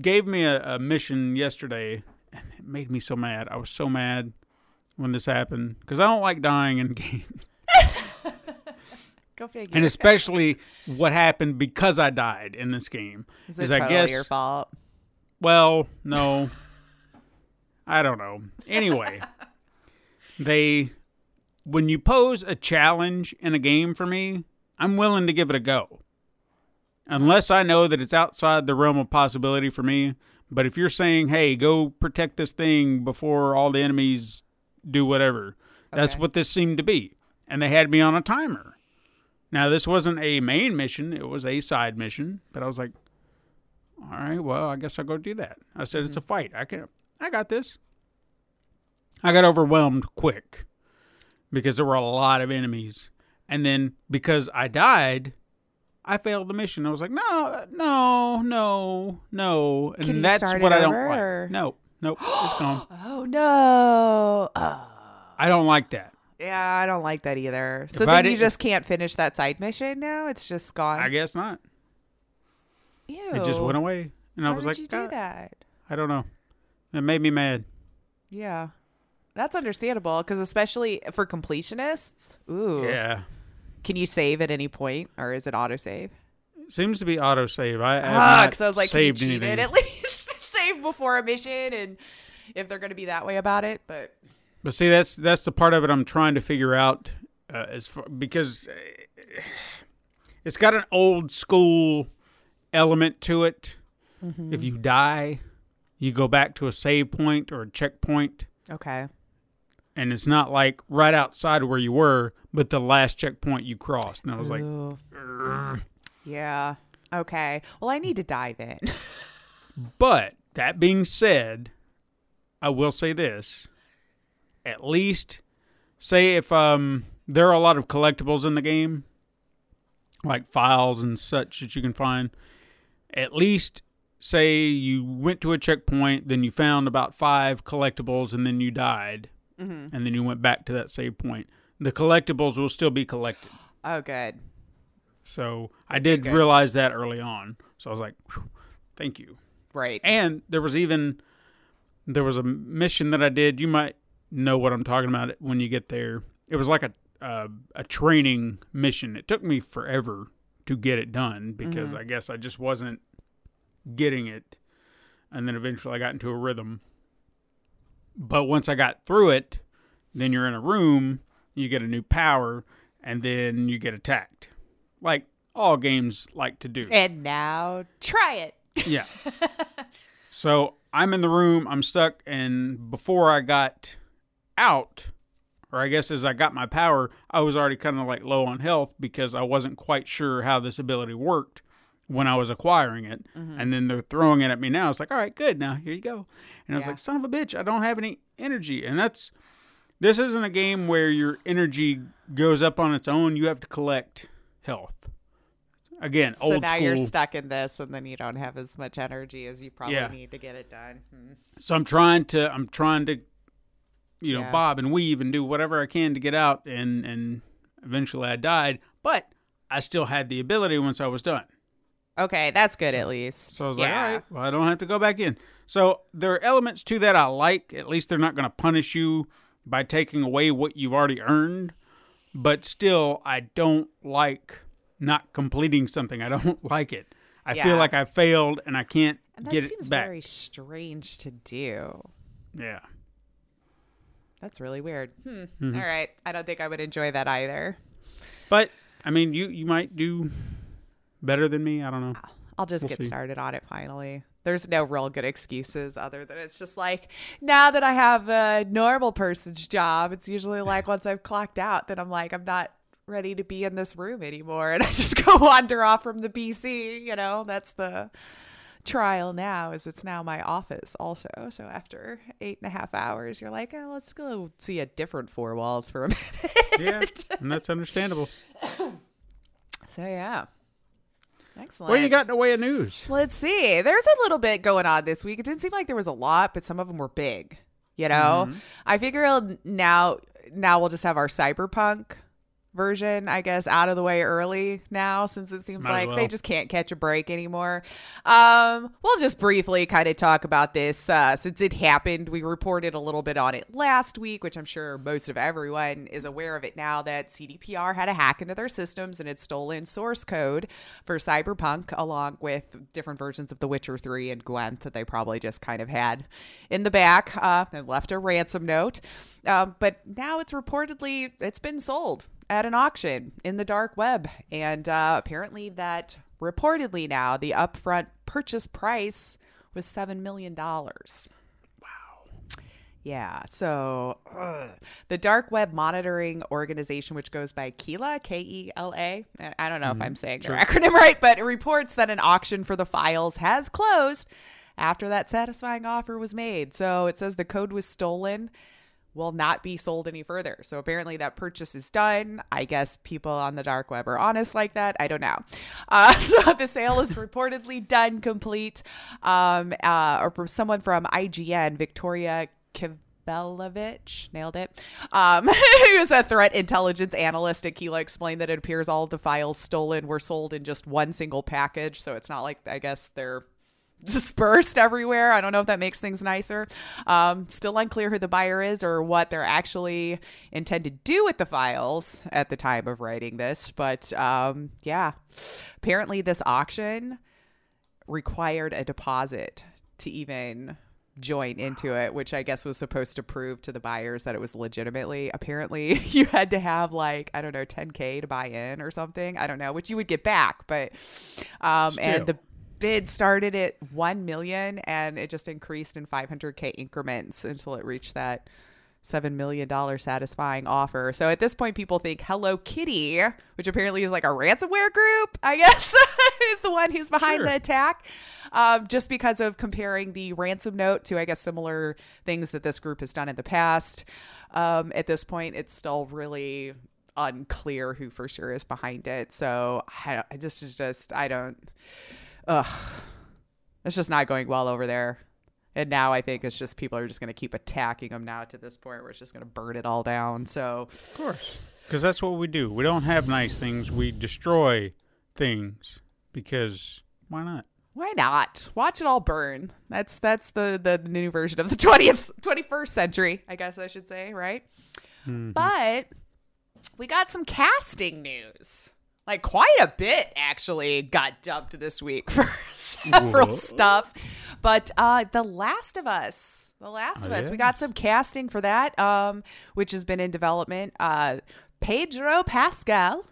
gave me a, a mission yesterday, and it made me so mad. I was so mad when this happened because I don't like dying in games, Go figure. and especially what happened because I died in this game. Is is totally I guess your fault? well, no, I don't know. Anyway, they when you pose a challenge in a game for me, I'm willing to give it a go. Unless I know that it's outside the realm of possibility for me. But if you're saying, hey, go protect this thing before all the enemies do whatever, that's what this seemed to be. And they had me on a timer. Now, this wasn't a main mission, it was a side mission. But I was like, all right, well, I guess I'll go do that. I said, it's mm-hmm. a fight. I can, I got this. I got overwhelmed quick because there were a lot of enemies. And then because I died, I failed the mission. I was like, no, no, no, no. And Can you that's start what it I don't over, like. or- No, Nope, it's gone. Oh no. Uh, I don't like that. yeah, I don't like that either. So If then you just can't finish that side mission now? It's just gone. I guess not. Ew. It just went away, and I Why was would like, you do that? I don't know. It made me mad. Yeah. That's understandable because especially for completionists. Ooh. Yeah, Can you save at any point or is it autosave? it seems to be autosave. I Ah, because I was like, can you saved cheat anything. at least save before a mission and if they're going to be that way about it. But But see, that's that's the part of it I'm trying to figure out, uh, as far, because it's got an old school element to it. Mm-hmm. If you die, you go back to a save point or a checkpoint, okay. and it's not like right outside of where you were, but the last checkpoint you crossed. And I was like, Ooh. yeah. Okay. Well, I need to dive in. But that being said, I will say this. At least say if um there are a lot of collectibles in the game, like files and such that you can find, at least say you went to a checkpoint, then you found about five collectibles and then you died. And then you went back to that save point. The collectibles will still be collected. oh, good. So I did realize that early on. So I was like, thank you. Right. And there was even there was a mission that I did. You might know what I'm talking about when you get there. It was like a uh, a training mission. It took me forever to get it done because I guess I just wasn't getting it. And then eventually I got into a rhythm. But once I got through it, then you're in a room, you get a new power, and then you get attacked. Like all games like to do. and now try it. Yeah. so I'm in the room, I'm stuck, and before I got out, or I guess as I got my power, I was already kind of like low on health because I wasn't quite sure how this ability worked when I was acquiring it. And then they're throwing it at me now. It's like, all right, good, now here you go. And I was Yeah. like, son of a bitch, I don't have any energy. And that's this isn't a game where your energy goes up on its own. You have to collect health. Again, So old now school. you're stuck in this and then you don't have as much energy as you probably Yeah. need to get it done. Hmm. So I'm trying to I'm trying to you know Yeah. bob and weave and do whatever I can to get out and and eventually I died, but I still had the ability once I was done. Okay, that's good at least. So I was yeah. like, all right, well I don't have to go back in. So there are elements to that I like. At least they're not going to punish you by taking away what you've already earned, but still I don't like not completing something. I don't like it. I Yeah. feel like I failed and I can't And that get seems it back. very strange to do. yeah. That's really weird. Hmm. Mm-hmm. All right. I don't think I would enjoy that either. But I mean, you you might do better than me. I don't know. I'll just We'll get see. started on it finally. There's no real good excuses other than it's just like now that I have a normal person's job, it's usually like once I've clocked out, then I'm like, I'm not ready to be in this room anymore. And I just go wander off from the PC. You know, that's the trial now is it's now my office also. So after eight and a half hours, you're like, oh, let's go see a different four walls for a minute. Yeah, and that's understandable. so yeah. Excellent. What you got in the way of news? Let's see. There's a little bit going on this week. It didn't seem like there was a lot, but some of them were big. You know, Mm-hmm. I figure now now we'll just have our cyberpunk version, I guess, out of the way early now, since it seems Might like they just can't catch a break anymore. Um, we'll just briefly kind of talk about this uh, since it happened. We reported a little bit on it last week, which I'm sure most of everyone is aware of it now. That CDPR had a hack into their systems and had stolen source code for Cyberpunk, along with different versions of The Witcher 3 and Gwent that they probably just kind of had in the back uh, and left a ransom note. Um, but now it's reportedly it's been sold at an auction in the dark web, and uh, apparently that reportedly now the upfront purchase price was seven million dollars. Wow. Yeah. So the dark web monitoring organization, which goes by Kela, K E L A, I don't know if I'm saying their acronym right, but it reports that an auction for the files has closed after that satisfying offer was made. So it says the code was stolen will not be sold any further. So apparently that purchase is done. I guess people on the dark web are honest like that. I don't know. Uh, so the sale is reportedly done, complete. Um, uh, or from someone from IGN, Victoria Kivilevich, nailed it. Um, was a threat intelligence analyst at Kela, explained that it appears all the files stolen were sold in just one single package. So it's not like, I guess, they're dispersed everywhere. I don't know if that makes things nicer. Um, still unclear who the buyer is or what they're actually intend to do with the files at the time of writing this. But um, yeah, apparently this auction required a deposit to even join into it, which I guess was supposed to prove to the buyers that it was legitimately. Apparently, you had to have like I don't know 10k to buy in or something. I don't know, which you would get back, but um, and the bid started at 1 million and it just increased in 500k increments until it reached that seven million dollar satisfying offer. So at this point, people think Hello Kitty, which apparently is like a ransomware group, I guess, is the one who's behind Sure. the attack. Um, just because of comparing the ransom note to, I guess, similar things that this group has done in the past. Um, at this point, it's still really unclear who for sure is behind it. So I, this is just I don't. Ugh, it's just not going well over there. And now I think it's just people are just going to keep attacking them now to this point where it's just going to burn it all down. So Of course. Because that's what we do. We don't have nice things. We destroy things because why not? why not watch it all burn? That's that's the the new version of the twentieth twenty first century, I guess I should say, right? Mm-hmm. But we got some casting news. Like quite a bit actually got dumped this week for several Whoa. stuff. But uh The Last of Us, The Last of Oh, Us, yeah? we got some casting for that um which has been in development. Uh Pedro Pascal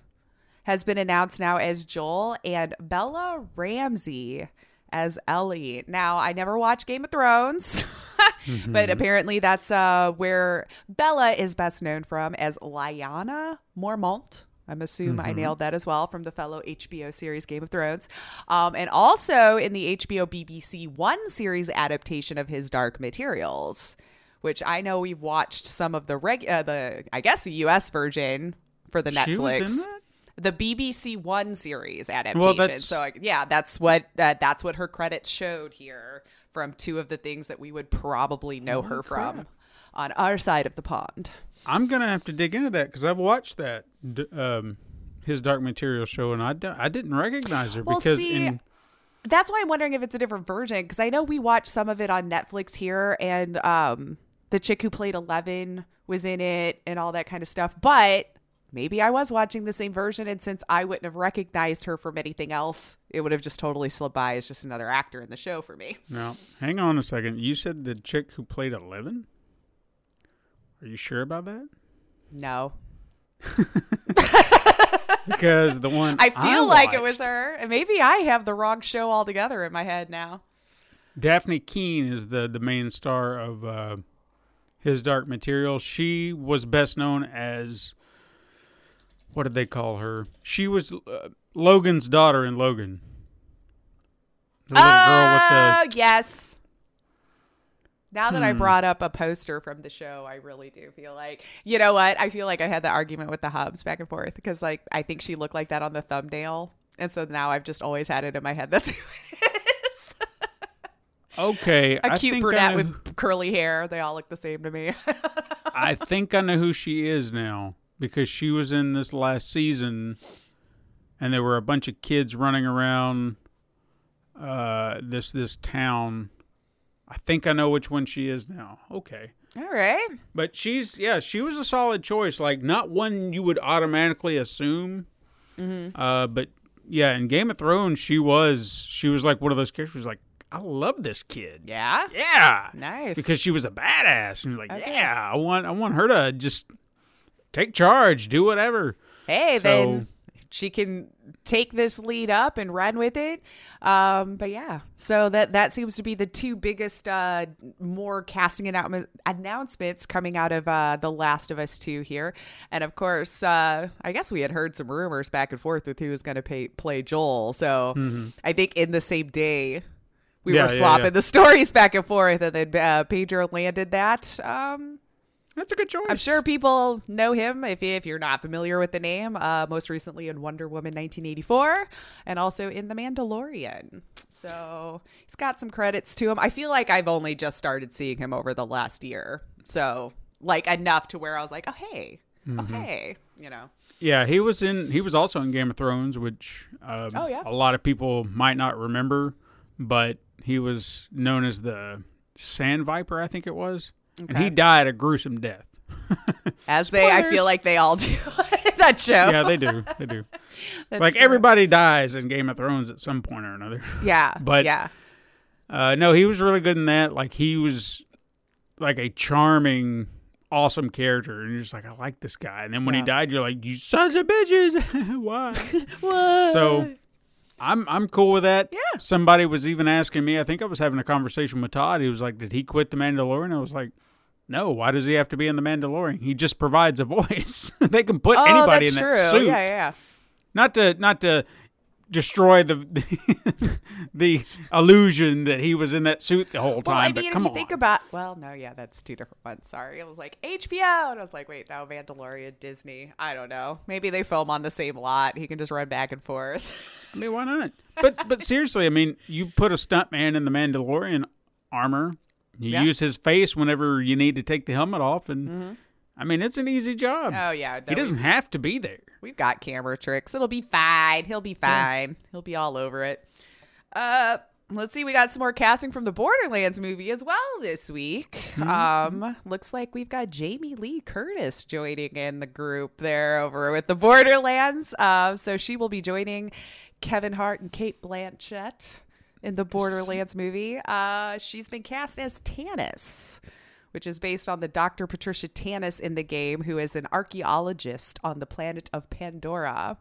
has been announced now as Joel and Bella Ramsey as Ellie. Now, I never watched Game of Thrones, but apparently that's uh, where Bella is best known from as Lyanna Mormont. I'm assuming I nailed that as well from the fellow HBO series Game of Thrones. Um, and also in the HBO BBC One series adaptation of his Dark Materials, which I know we've watched some of the reg uh, the I guess the US version for the She Netflix the BBC One series adaptation. that's- so yeah, that's what uh, that's what her credits showed here from two of the things that we would probably know her from on our side of the pond. I'm gonna have to dig into that because I've watched that um, his Dark Material show and I, d- I didn't recognize her Well, because see, in That's why I'm wondering if it's a different version because I know we watched some of it on Netflix here, and um, the chick who played Eleven was in it and all that kind of stuff. But maybe I was watching the same version, and since I wouldn't have recognized her from anything else, it would have just totally slipped by as just another actor in the show for me. now hang on a second. You said the chick who played Eleven. Are you sure about that? No, Because the one I feel like it was her. And maybe I have the wrong show altogether in my head now. Dafne Keen is the the main star of uh, his Dark Material. She was best known as what did they call her? She was uh, Logan's daughter in Logan. The little girl with the yes. Now that Hmm. I brought up a poster from the show, I really do feel like, you know what? I feel like I had the argument with the hubs back and forth because, like, I think she looked like that on the thumbnail. And so now I've just always had it in my head. That's who it is. okay, A cute think brunette with curly hair. They all look the same to me. I think I know who she is now because she was in this last season, and there were a bunch of kids running around uh, this this town. I think I know which one she is now. Okay. all right. But she's yeah, she was a solid choice. Like not one you would automatically assume. Uh, but yeah, in Game of Thrones, she was she was like one of those characters. Like I love this kid. Yeah. Yeah, Nice. because she was a badass, and you're like, Okay. yeah, I want I want her to just take charge, do whatever. hey, So- then she can take this lead up and run with it. Um, but yeah, so that that seems to be the two biggest, uh, more casting announcement, announcements coming out of uh, the Last of Us two here, and of course, uh, I guess we had heard some rumors back and forth with who was going to pay, play Joel. So I think in the same day. We Yeah, were yeah, swapping yeah. the stories back and forth, and then uh, Pedro landed that. Um, That's a good choice. I'm sure people know him if, if you're not familiar with the name. Uh, most recently in Wonder Woman 1984 and also in The Mandalorian. So he's got some credits to him. I feel like I've only just started seeing him over the last year. So, like, enough to where I was like, oh, hey, oh, hey, you know. Yeah, he was in. He was also in Game of Thrones, which um, Oh, yeah. a lot of people might not remember, but he was known as the Sand Viper, I think it was, and he died a gruesome death. As they, I feel like they all do that show. Yeah, they do. They do. It's like true. everybody dies in Game of Thrones at some point or another. Yeah. but- yeah. Uh, no, he was really good in that. Like he was like a charming, awesome character, and you're just like, I like this guy. And then when he died, you're like, you sons of bitches, why? So I'm I'm cool with that. Yeah. Somebody was even asking me. I think I was having a conversation with Todd. He was like, "Did he quit the Mandalorian?" I was like, "No. Why does he have to be in the Mandalorian? He just provides a voice. they can put oh, anybody in true. that suit. Yeah, yeah, yeah. Not to not to destroy the the, illusion that he was in that suit the whole time. Well, I but mean, if come you on. think about, well, no, yeah, that's two different ones. Sorry, it was like HBO, and I was like, wait, no, Mandalorian, Disney. I don't know. Maybe they film on the same lot. He can just run back and forth. I mean, why not? But but seriously, I mean, you put a stuntman in the Mandalorian armor. You Yeah. use his face whenever you need to take the helmet off, and I mean, it's an easy job. Mm-hmm. Oh yeah, he doesn't have to be there. We've got camera tricks. It'll be fine. He'll be fine. He'll be all over it. Uh, let's see. We got some more casting from the Borderlands movie as well this week. Um, looks like we've got Jamie Lee Curtis joining in the group there over with the Borderlands. Uh, so she will be joining Kevin Hart and Cate Blanchett in the Borderlands movie. Uh, she's been cast as Tannis which is based on the Dr. Patricia Tannis in the game, who is an archaeologist on the planet of Pandora.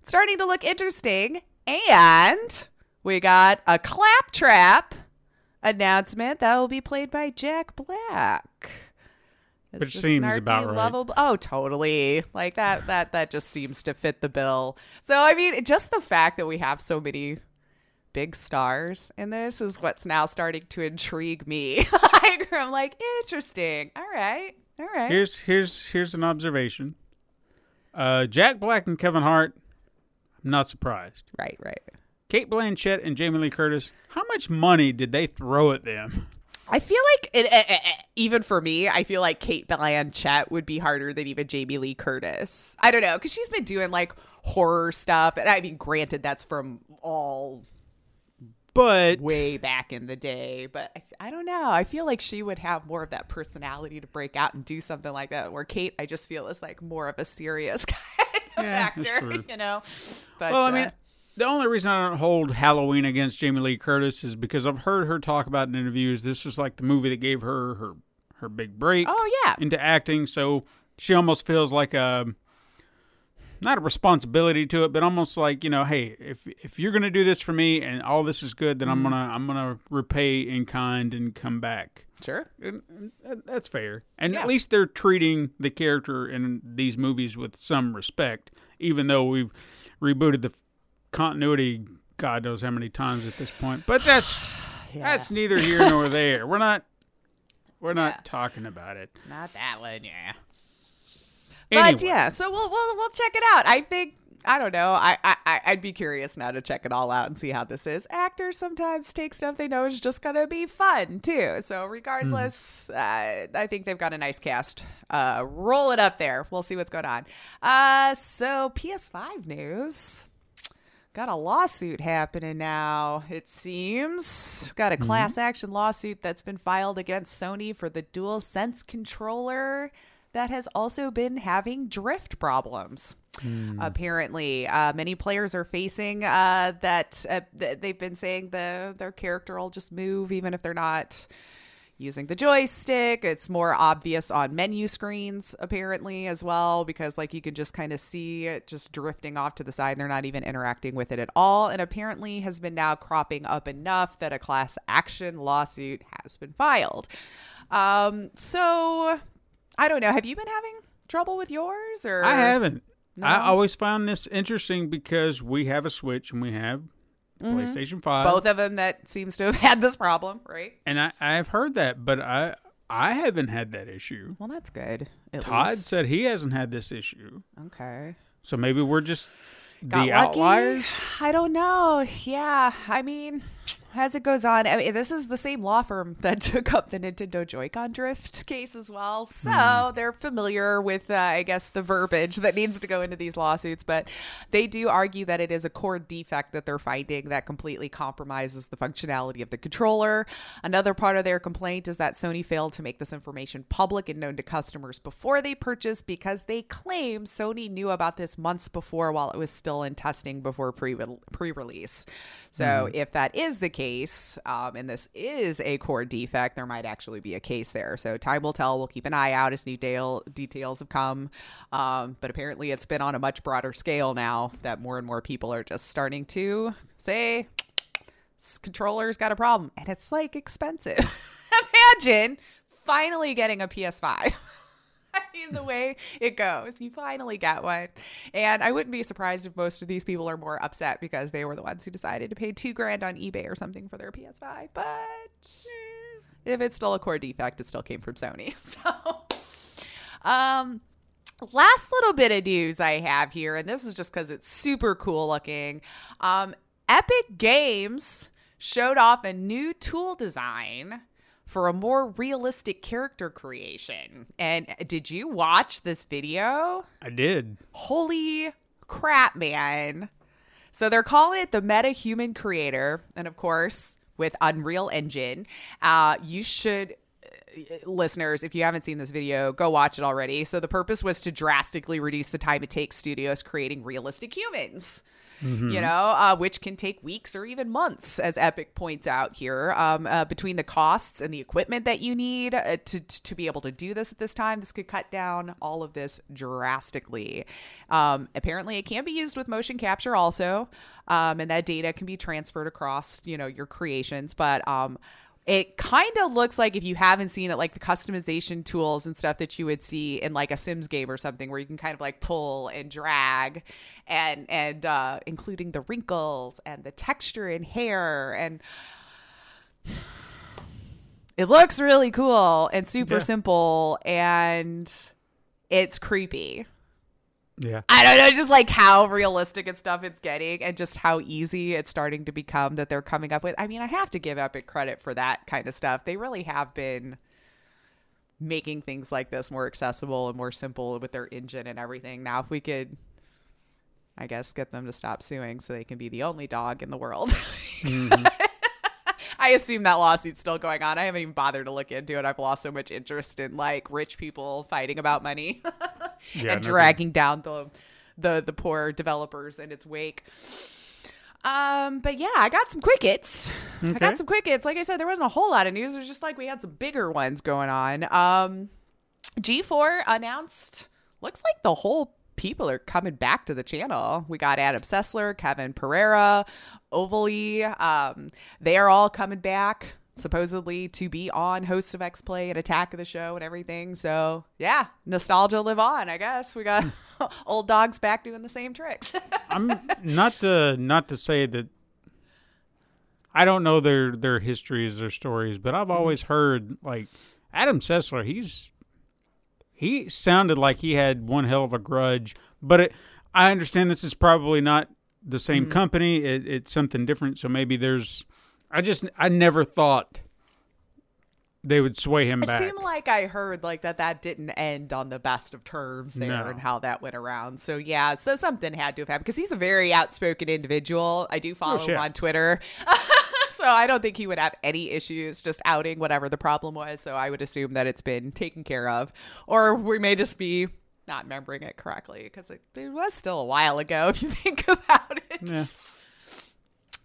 It's starting to look interesting. And we got a claptrap announcement that will be played by Jack Black. As Which seems about right. oh, totally. Like that. That that just seems to fit the bill. So I mean, just the fact that we have so many big stars in this is what's now starting to intrigue me. Like, I'm like, interesting. All right. All right. Here's here's here's an observation. Uh, Jack Black and Kevin Hart. I'm not surprised. right, right. Cate Blanchett and Jamie Lee Curtis. How much money did they throw at them? I feel like it, eh, eh, eh, even for me, I feel like Cate Blanchett would be harder than even Jamie Lee Curtis. I don't know because she's been doing like horror stuff, and I mean, granted, that's from all But way back in the day, but I, I don't know. I feel like she would have more of that personality to break out and do something like that. Where Kate, I just feel is like more of a serious kind of Yeah, actor, you know. But Well, I uh, mean, the only reason I don't hold Halloween against Jamie Lee Curtis is because I've heard her talk about in interviews. This was like the movie that gave her her her big break oh yeah, into acting. So she almost feels like a not a responsibility to it, but almost like you know, hey, if if you're gonna do this for me and all this is good, then I'm Mm-hmm. gonna I'm gonna repay in kind and come back. sure. And, and that's fair. And Yeah. at least they're treating the character in these movies with some respect, even though we've rebooted the continuity God knows how many times at this point. But that's Yeah. that's neither here nor there. We're not we're not Yeah. talking about it. Not that one, yeah. Anyway, But yeah, so we'll we'll we'll check it out. I think I don't know. I, I I'd be curious now to check it all out and see how this is. Actors sometimes take stuff they know is just gonna be fun too. So regardless, uh, I think they've got a nice cast. Uh, roll it up there. We'll see what's going on. Uh, so PS5 news. Got a lawsuit happening now, it seems. Got a class action lawsuit that's been filed against Sony for the Dual Sense controller that has also been having drift problems. Apparently, uh, many players are facing uh, that. Uh, th- they've been saying the their character will just move even if they're not using the joystick. It's more obvious on menu screens, apparently, as well, because like you can just kind of see it just drifting off to the side. They're not even interacting with it at all. And apparently has been now cropping up enough that a class action lawsuit has been filed. Um, so I don't know. Have you been having trouble with yours or I haven't. I always found this interesting because we have a Switch and we have mm-hmm. PlayStation 5. both of them that seems to have had this problem, right? And I, I've heard that, but I I haven't had that issue. Well, that's good. Todd least. said he hasn't had this issue. okay. So maybe we're just Got the lucky? outliers. I don't know. Yeah, I mean, as it goes on, I mean, this is the same law firm that took up the Nintendo Joy-Con drift case as well, so Hmm. they're familiar with, uh, I guess, the verbiage that needs to go into these lawsuits. But they do argue that it is a core defect that they're finding that completely compromises the functionality of the controller. Another part of their complaint is that Sony failed to make this information public and known to customers before they purchased because they claim Sony knew about this months before while it was still in testing before pre pre-release. So if that is the case, um, and this is a core defect, there might actually be a case there. So time will tell. We'll keep an eye out as new details have come. Um, but apparently, it's been on a much broader scale now that more and more people are just starting to say controller's got a problem, and it's like expensive. Imagine finally getting a PS5. Mean, the way it goes, you finally get one. And I wouldn't be surprised if most of these people are more upset because they were the ones who decided to pay two grand on eBay or something for their PS5. But if it's still a core defect, it still came from Sony. So, um, last little bit of news I have here, and this is just because it's super cool looking. Um, Epic Games showed off a new tool design for a more realistic character creation. And did you watch this video? I did. Holy crap, man. So they're calling it the Meta Human Creator. And of course, with Unreal Engine, uh, you should. uh, Listeners, if you haven't seen this video, go watch it already. So, the purpose was to drastically reduce the time it takes studios creating realistic humans. You know, uh, which can take weeks or even months, as Epic points out here. Um, uh, between the costs and the equipment that you need uh, to to be able to do this at this time, this could cut down all of this drastically. Um, apparently, it can be used with motion capture also, um, and that data can be transferred across you know your creations. But um, it kind of looks like if you haven't seen it like the customization tools and stuff that you would see in like a sims game or something where you can kind of like pull and drag and and uh including the wrinkles and the texture in hair and it looks really cool and super Yeah. simple and it's creepy Yeah. I don't know, just like how realistic and stuff it's getting, and just how easy it's starting to become that they're coming up with. I mean, I have to give Epic credit for that kind of stuff. They really have been making things like this more accessible and more simple with their engine and everything. Now, if we could, I guess, get them to stop suing so they can be the only dog in the world. Mm-hmm. I assume that lawsuit's still going on. I haven't even bothered to look into it. I've lost so much interest in like rich people fighting about money. Yeah, and dragging down the the the poor developers in its wake. Um, but yeah, I got some quick hits. I got some quick hits. Like I said, there wasn't a whole lot of news. It was just like we had some bigger ones going on. Um, G4 announced. Looks like the whole people are coming back to the channel. We got Adam Sessler, Kevin Pereira, Ovally. Um, they are all coming back supposedly to be on host of X Play and Attack of the Show and everything. So yeah, nostalgia live on. I guess we got old dogs back doing the same tricks. I'm not to not to say that I don't know their their histories, their stories, but I've mm-hmm. always heard like Adam Sessler. He's he sounded like he had one hell of a grudge, but it, I understand this is probably not the same mm-hmm. company. It, it's something different. So maybe there's. I just I never thought they would sway him It back. It seemed like I heard like that that didn't end on the best of terms there No. and how that went around. So yeah, so something had to have happened because he's a very outspoken individual. I do follow him on Twitter. so I don't think he would have any issues just outing whatever the problem was. So I would assume that it's been taken care of. Or we may just be not remembering it correctly because it, it was still a while ago if you think about it. yeah.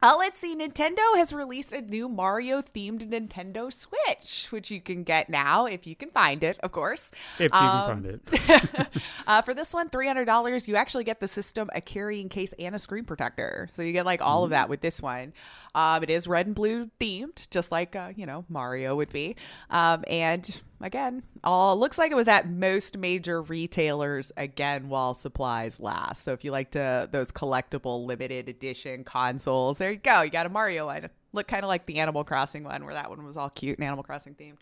Uh, let's see. Nintendo has released a new Mario themed Nintendo Switch, which you can get now if you can find it, of course. If you Um, can find it. Uh, for this one, $300, you actually get the system, a carrying case, and a screen protector. So you get like all of that with this one. Um, it is red and blue themed, just like, uh, you know, Mario would be. Um, and again, all looks like it was at most major retailers again while supplies last. So if you like to those collectible limited edition consoles, there you go. You got a Mario one. Look kind of like the Animal Crossing one, where that one was all cute and Animal Crossing themed.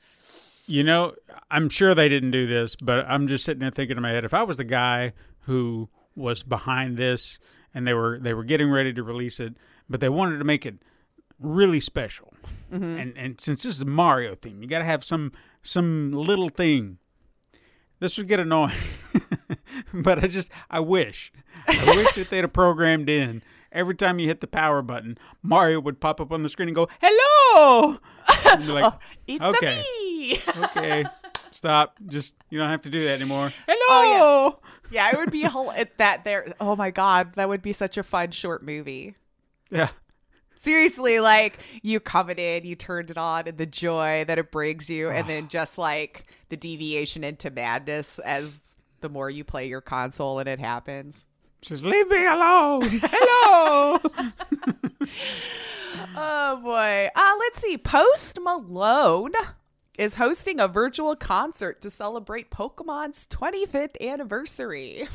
You know, I'm sure they didn't do this, but I'm just sitting there thinking in my head, if I was the guy who was behind this and they were they were getting ready to release it, but they wanted to make it really special. Mm-hmm. And and since this is a Mario theme, you got to have some some little thing. This would get annoying. but I just I wish I wish that they'd have programmed in every time you hit the power button, Mario would pop up on the screen and go, "Hello." And like, oh, It's Okay. a me. okay, stop. Just you don't have to do that anymore. Hello. Oh, yeah, it would be hol- it, that there. Oh my god, that would be such a fun short movie. yeah. Seriously, like you coveted, you turned it on, and the joy that it brings you, and then just like the deviation into madness as the more you play your console and it happens. Just leave me alone. Hello. Oh boy. Uh, let's see. Post Malone is hosting a virtual concert to celebrate Pokemon's 25th anniversary.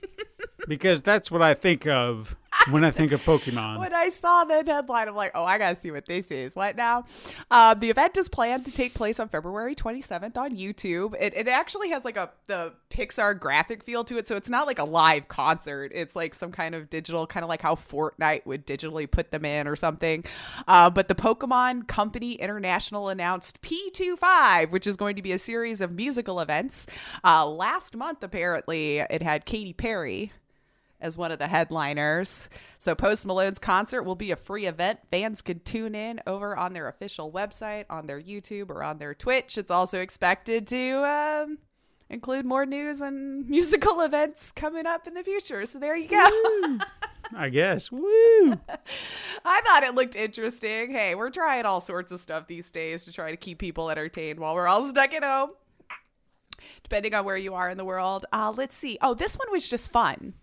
because that's what I think of when I think of Pokemon. When I saw that headline, I'm like, oh, I gotta see what this is. What now? Um, the event is planned to take place on February 27th on YouTube. It, it actually has like a the Pixar graphic feel to it, so it's not like a live concert. It's like some kind of digital, kind of like how Fortnite would digitally put them in or something. Uh, but the Pokemon Company International announced P25, which is going to be a series of musical events. Uh, last month, apparently, it had Katy Perry as one of the headliners. So Post Malone's concert will be a free event. Fans can tune in over on their official website, on their YouTube, or on their Twitch. It's also expected to um, include more news and musical events coming up in the future. So there you go. I guess. Woo. I thought it looked interesting. Hey, we're trying all sorts of stuff these days to try to keep people entertained while we're all stuck at home. Depending on where you are in the world. Uh, let's see. Oh, this one was just fun.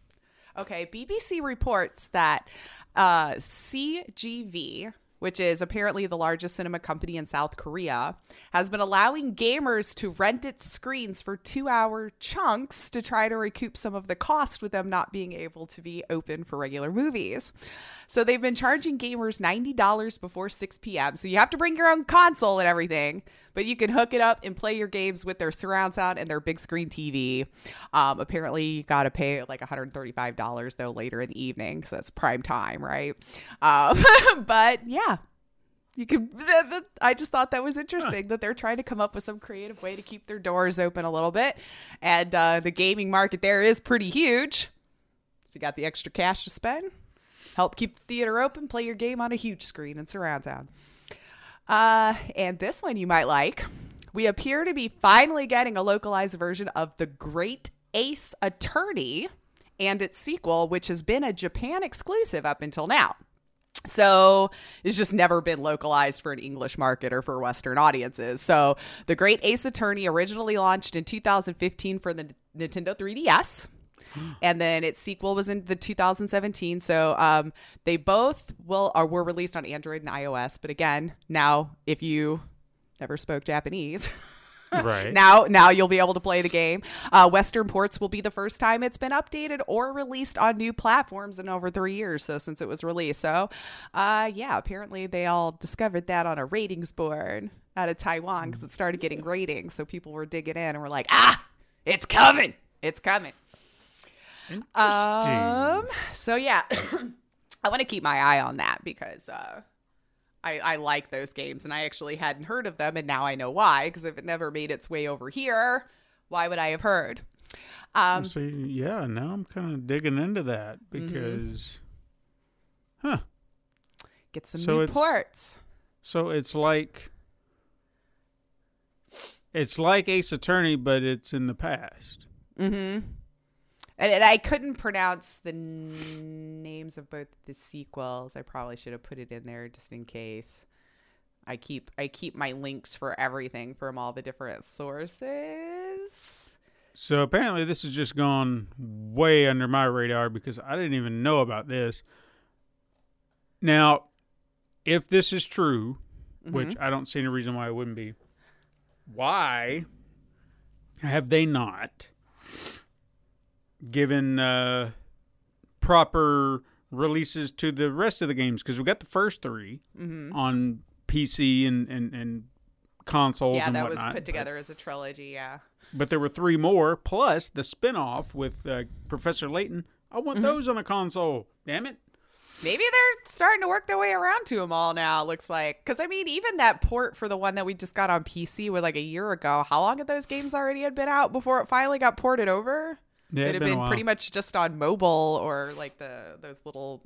Okay, BBC reports that uh, CGV, which is apparently the largest cinema company in South Korea, has been allowing gamers to rent its screens for two hour chunks to try to recoup some of the cost with them not being able to be open for regular movies. So they've been charging gamers $90 before 6 p.m. So you have to bring your own console and everything, but you can hook it up and play your games with their surround sound and their big screen TV. Um, apparently, you got to pay like $135 though later in the evening. because that's prime time, right? Um, but yeah, you can. I just thought that was interesting that they're trying to come up with some creative way to keep their doors open a little bit, and uh, the gaming market there is pretty huge. So you got the extra cash to spend. Help keep the theater open. Play your game on a huge screen and surround sound. Uh, and this one you might like. We appear to be finally getting a localized version of The Great Ace Attorney and its sequel, which has been a Japan exclusive up until now. So it's just never been localized for an English market or for Western audiences. So The Great Ace Attorney originally launched in 2015 for the Nintendo 3DS. And then its sequel was in the 2017. So um, they both will or were released on Android and iOS. But again, now if you never spoke Japanese, Right. now now you'll be able to play the game uh, western ports will be the first time it's been updated or released on new platforms in over three years so since it was released so uh, yeah apparently they all discovered that on a ratings board out of taiwan because it started getting ratings so people were digging in and were like ah it's coming it's coming Interesting. um so yeah i want to keep my eye on that because uh I, I like those games and I actually hadn't heard of them and now I know why because if it never made its way over here, why would I have heard? Um, See, yeah, now I'm kind of digging into that Mm-hmm. because, huh? get some So new ports. So it's like, it's like Ace Attorney, but it's in the past. Mm-hmm. And, and I couldn't pronounce the n- names of both the sequels. I probably should have put it in there just in case. I keep I keep my links for everything from all the different sources. So apparently, this has just gone way under my radar because I didn't even know about this. Now, if this is true, mm-hmm. which I don't see any reason why it wouldn't be, why have they not given uh, proper releases to the rest of the games? Because we got the first 3 on PC and, and, and consoles yeah, that was whatnot, put but- together as a trilogy. Yeah. But, there were three more plus the spin-off with uh, Professor Layton. I Mm-hmm. want those on a console. Damn it. Maybe they're starting to work their way around to them all now. Looks like because I mean, even that port for the one that we just got on PC with like a year ago. How long had those games already had been out before it finally got ported over? Yeah, it had been been pretty much just on mobile or like the those little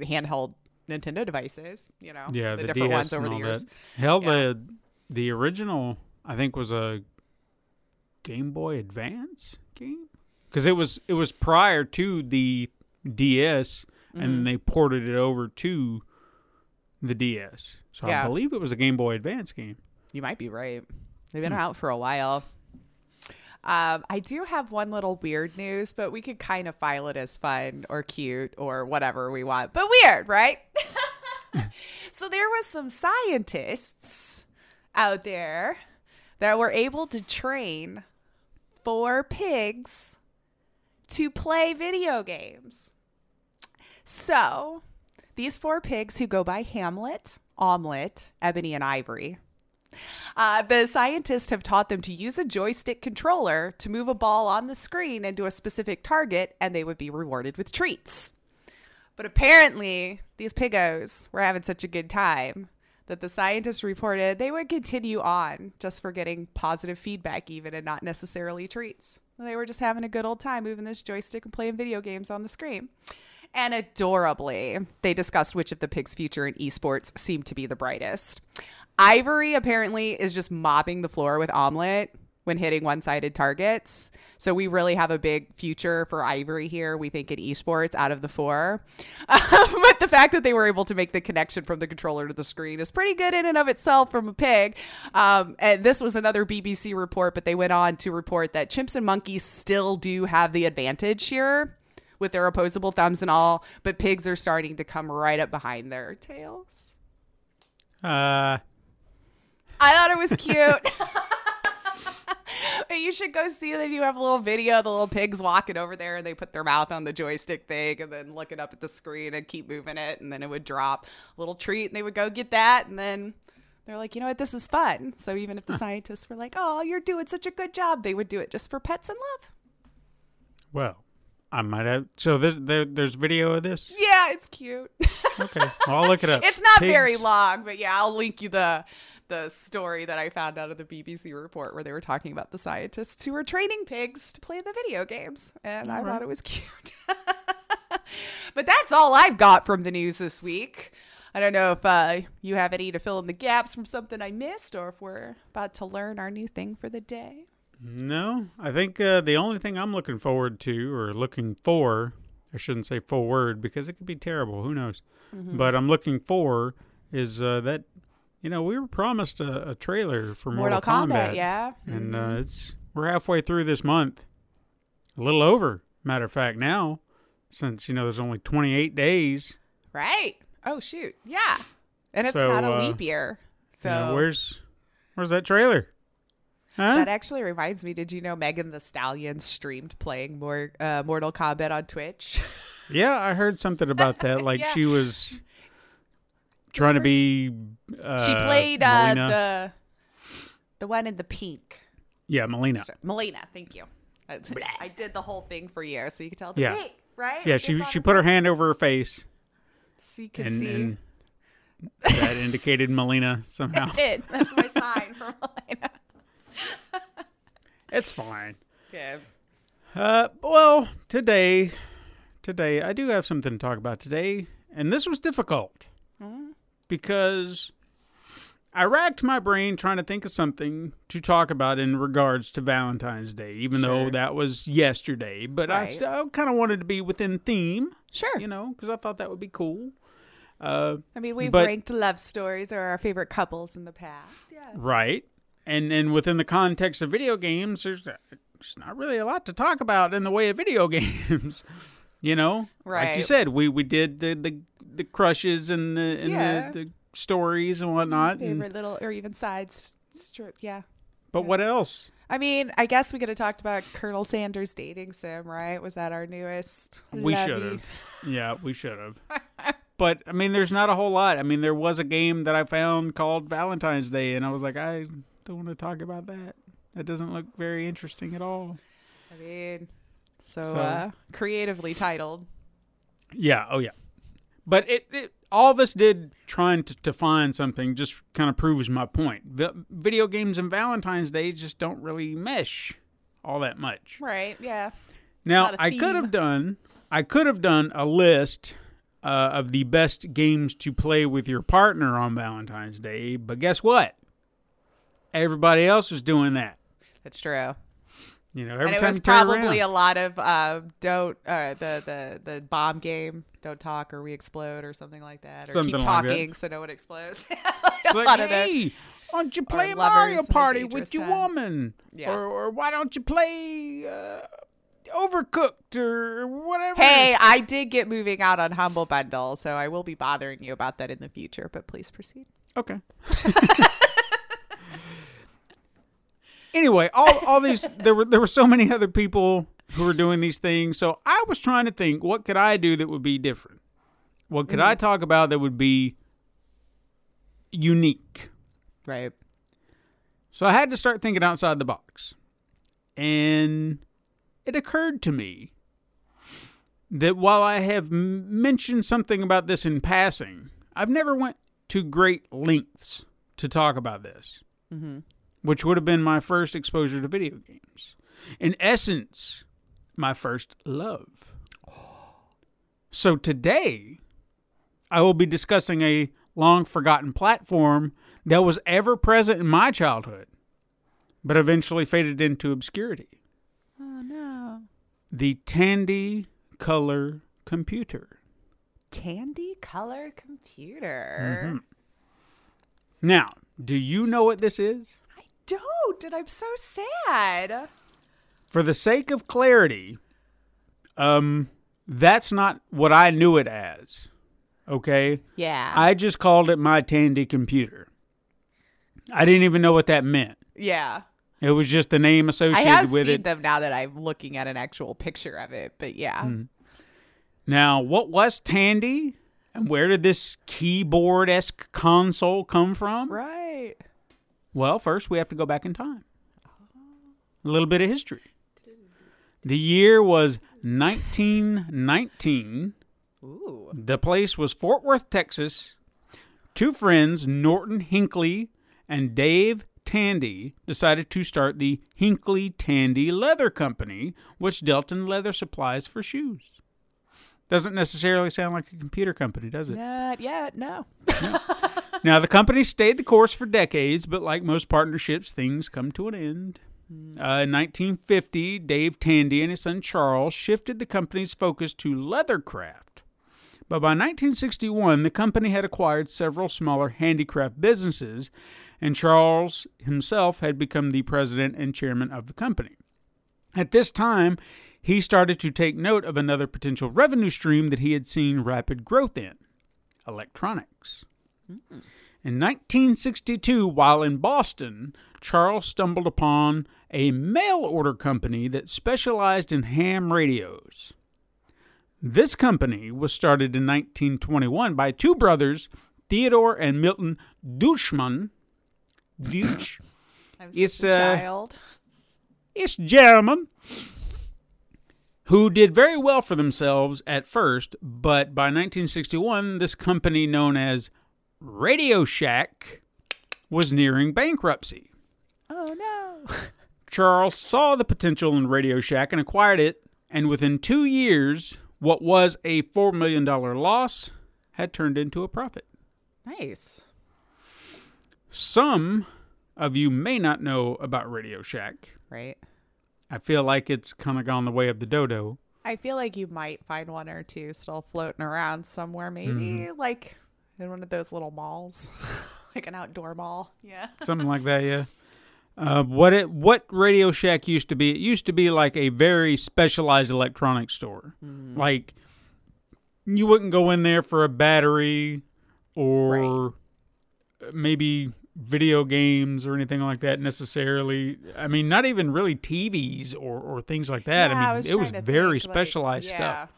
handheld Nintendo devices. You know, Yeah, the, the, different DS ones over the years. That. Hell, Yeah. the the original I think was a Game Boy Advance game because it was it was prior to the DS, and Mm-hmm. then they ported it over to the DS. So Yeah. I believe it was a Game Boy Advance game. You might be right. They've Hmm. been out for a while. Um, I do have one little weird news, but we could kind of file it as fun or cute or whatever we want. But weird, right? so there was some scientists out there that were able to train four pigs to play video games. So, these four pigs who go by Hamlet, Omelette, Ebony, and Ivory. Uh, the scientists have taught them to use a joystick controller to move a ball on the screen into a specific target, and they would be rewarded with treats. But apparently, these pigos were having such a good time that the scientists reported they would continue on just for getting positive feedback, even and not necessarily treats. They were just having a good old time moving this joystick and playing video games on the screen. And adorably, they discussed which of the pigs' future in esports seemed to be the brightest. Ivory apparently is just mopping the floor with omelet when hitting one-sided targets. So we really have a big future for Ivory here. We think in esports out of the four, but the fact that they were able to make the connection from the controller to the screen is pretty good in and of itself from a pig. Um, and this was another BBC report, but they went on to report that chimps and monkeys still do have the advantage here with their opposable thumbs and all, but pigs are starting to come right up behind their tails. Uh, I thought it was cute. But you should go see that you have a little video of the little pigs walking over there and they put their mouth on the joystick thing and then looking up at the screen and keep moving it and then it would drop a little treat and they would go get that and then they're like, you know what, this is fun. So even if the scientists were like, oh, you're doing such a good job, they would do it just for pets and love. well, I might have. So this there, there's video of this. Yeah, it's cute. Okay, well, I'll look it up. It's not very long, but yeah, I'll link you the the story that I found out of the BBC report where they were talking about the scientists who were training pigs to play the video games, and I thought it was cute. but that's all I've got from the news this week. I don't know if uh, you have any to fill in the gaps from something I missed, or if we're about to learn our new thing for the day. No, I think uh, the only thing I'm looking forward to, or looking for, I shouldn't say forward because it could be terrible. Who knows? Mm-hmm. But I'm looking for is uh, that you know we were promised a, a trailer for Mortal, Mortal, Kombat, yeah. and uh, it's we're halfway through this month, a little over. Matter of fact, now since you know there's only 28 days. Right. Oh shoot. Yeah. And it's So, not a uh, leap year. So you know, where's where's that trailer? Huh? That actually reminds me. Did you know Megan Thee Stallion streamed playing more uh, Mortal Kombat on Twitch? Yeah, I heard something about that. Like Yeah. she was trying to be. Uh, she played uh, the the one in the pink. Yeah, Mileena. Mileena, thank you. I, did the whole thing for you, so you could tell the Yeah. pink, right? Yeah, she she put her hand over her face, so you could and, see. and that indicated Mileena somehow. did that's my sign for Mileena. It's fine. Okay. Uh, well, today, today I do have something to talk about today, and this was difficult because I racked my brain trying to think of something to talk about in regards to Valentine's Day, even though that was yesterday. But I Right. still kind of wanted to be within theme, Sure. you know, because I thought that would be cool. Uh, I mean, we've But- ranked love stories or our favorite couples in the past. Yeah. Right. And and within the context of video games, there's uh, there's not really a lot to talk about in the way of video games. you know, right? like you said, we we did the the, the crushes and the and Yeah. the, the stories and whatnot. and- little or even sides. Strip. Yeah. but what else? I mean, I guess we could have talked about Colonel Sanders dating sim, right? Was that our newest? We should have. Yeah, we should have. but I mean, there's not a whole lot. I mean, there was a game that I found called Valentine's Day, and I was like, I Don't want to talk about that. That doesn't look very interesting at all. I mean, so, So- uh, creatively titled. Yeah. Oh, yeah. But it, it all this did trying to, to find something just kind of proves my point. Vi- video games and Valentine's Day just don't really mesh all that much. Right. Yeah. Now I could have done I could have done a list uh, of the best games to play with your partner on Valentine's Day, but guess what? Everybody else was doing that. That's true. You know, every and it time was probably around. a lot of uh, don't uh, the the the bomb game. Don't talk or we explode or something like that, or Something keep like that. talking so no one explodes. a It's like, lot of those. hey, why don't you play Mario Party with your time." woman? Yeah. Or, or why don't you play uh, Overcooked or whatever? Hey, I did get moving out on Humble Bundle, so I will be bothering you about that in the future. But please proceed. Okay. anyway, all all these there were there were so many other people who were doing these things. So I was trying to think what could I do that would be different? What could I mm-hmm. talk about that would be unique? Right. So I had to start thinking outside the box. And it occurred to me that while I have m- mentioned something about this in passing, I've never went to great lengths to talk about this, mm-hmm. Which would have been my first exposure to video games. In essence, my first love. So today, I will be discussing a long forgotten platform that was ever present in my childhood, but eventually faded into obscurity. Oh no. The Tandy Color Computer. Tandy color computer. Mm-hmm. Now, do you know what this is? I don't, and I'm so sad. For the sake of clarity, um, that's not what I knew it as. Okay? Yeah. I just called it my Tandy computer. I didn't even know what that meant. yeah. It was just the name I associated have with seen it. them now that I'm looking at an actual picture of it, but yeah. Now, what was Tandy? And where did this keyboard esque console come from? Right. Well, first we have to go back in time. A little bit of history. The year was 1919. Ooh. The place was Fort Worth, Texas. Two friends, Norton Hinckley and Dave Tandy, decided to start the Hinckley Tandy Leather Company, which dealt in leather supplies for shoes. Doesn't necessarily sound like a computer company, does it? Not yet, no. Now, the company stayed the course for decades, but like most partnerships, things come to an end. Uh, in 1950, Dave Tandy and his son Charles shifted the company's focus to leathercraft. But by 1961, the company had acquired several smaller handicraft businesses, and Charles himself had become the president and chairman of the company. At this time, he started to take note of another potential revenue stream that he had seen rapid growth in electronics. In 1962, while in Boston, Charles stumbled upon a mail order company that specialized in ham radios. This company was started in 1921 by two brothers, Theodore and Milton. I'm such It's, a uh, child. it's German, who did very well for themselves at first, but by 1961, this company known as Radio Shack was nearing bankruptcy. Oh no. Charles saw the potential in Radio Shack and acquired it, and within two years, what was a $4 million loss had turned into a profit. nice. Some of you may not know about Radio Shack. Right. I feel like it's kind of gone the way of the dodo. I feel like you might find one or two still floating around somewhere, maybe Mm-hmm. like in one of those little malls, like an outdoor mall. Yeah. something like that. Yeah. Uh, what it what Radio Shack used to be? It used to be like a very specialized electronics store. Like you wouldn't go in there for a battery or maybe video games or anything like that necessarily. I mean, not even really TVs or, or things like that. Yeah, I mean, was it was very think, like, specialized yeah. stuff.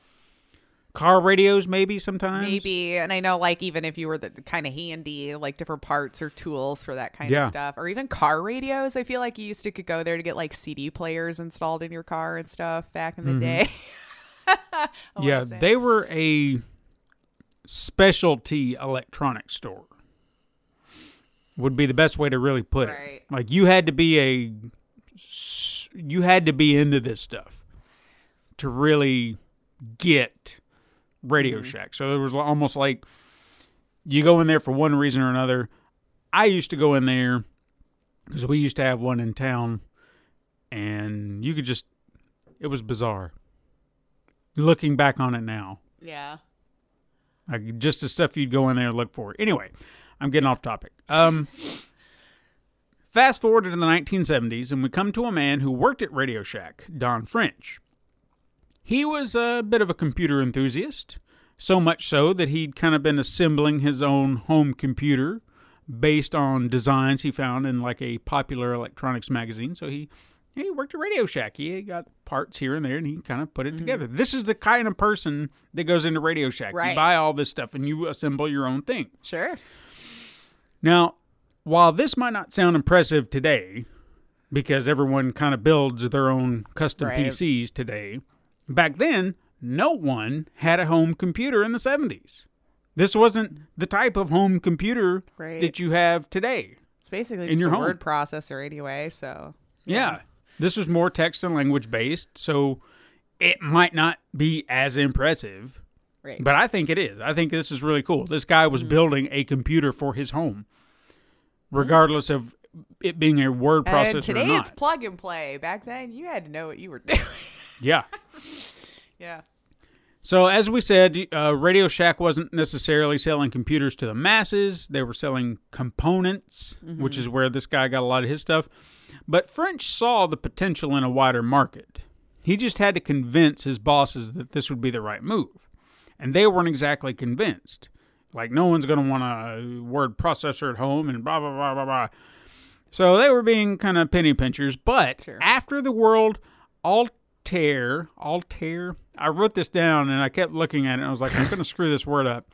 Car radios, maybe sometimes. Maybe, and I know, like, even if you were the kind of handy, like different parts or tools for that kind Yeah. of stuff, or even car radios. I feel like you used to could go there to get like CD players installed in your car and stuff back in the day. Mm-hmm. Yeah, they were a specialty electronics store. Would be the best way to really put Right. it. Like you had to be a you had to be into this stuff to really get Radio Shack. So it was almost like you go in there for one reason or another. I used to go in there because we used to have one in town, and you could just it was bizarre. Looking back on it now, yeah. like just the stuff you'd go in there and look for. Anyway, I'm getting off topic. Um, fast forward to the 1970s, and we come to a man who worked at Radio Shack, Don French. He was a bit of a computer enthusiast, so much so that he'd kind of been assembling his own home computer based on designs he found in like a popular electronics magazine. So he he worked at Radio Shack. He got parts here and there, and he kind of put it mm-hmm. together. This is the kind of person that goes into Radio Shack. You buy all this stuff and you assemble your own thing. Sure. Now, while this might not sound impressive today, because everyone kind of builds their own custom Right. PCs today, back then, no one had a home computer in the 70s. This wasn't the type of home computer Right. that you have today. It's basically In just your a home. word processor anyway. So Yeah. This was more text and language based, so it might not be as impressive, right. but I think it is. I think this is really cool. This guy Mm-hmm. was building a computer for his home, regardless of it being a word processor and today it's plug and play. Back then, you had to know what you were doing. Yeah. yeah. So as we said, uh, Radio Shack wasn't necessarily selling computers to the masses. They were selling components, which is where this guy got a lot of his stuff. But French saw the potential in a wider market. He just had to convince his bosses that this would be the right move. And they weren't exactly convinced. Like, no one's going to want a word processor at home and blah, blah, blah, blah, blah. So they were being kind of penny pinchers. But Sure. after the world Altair, Altair, I wrote this down and I kept looking at it and I was like, I'm going to screw this word up.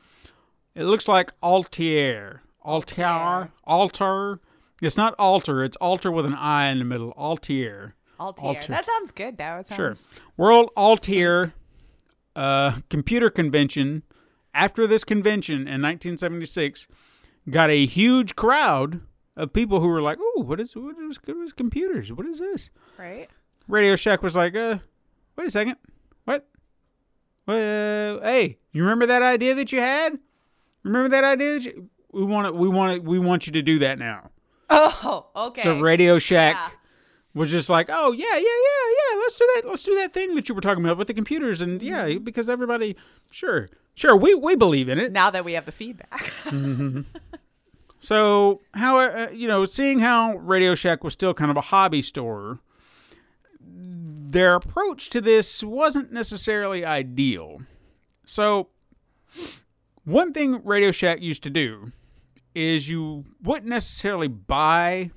It looks like Altair. Altair. Altar. It's not altar, it's altar with an I in the middle. Altair. Altair. Altair. That sounds good, though. It sounds Sure. World Altair uh, Computer Convention. After this convention in 1976, got a huge crowd of people who were like, "Ooh, what is what is, what is computers? What is this?" right. Radio Shack was like, "Uh, wait a second, what? Uh, hey, you remember that idea that you had? Remember that idea? That you, we want it. We want it. We want you to do that now." Oh, okay. So Radio Shack Yeah. was just like, "Oh yeah, yeah, yeah, yeah. Let's do that. Let's do that thing that you were talking about with the computers." And yeah, Mm-hmm. because everybody, sure, sure, we we believe in it. now that we have the feedback. So how uh, you know, seeing how Radio Shack was still kind of a hobby store, their approach to this wasn't necessarily ideal. So one thing Radio Shack used to do is you wouldn't necessarily buy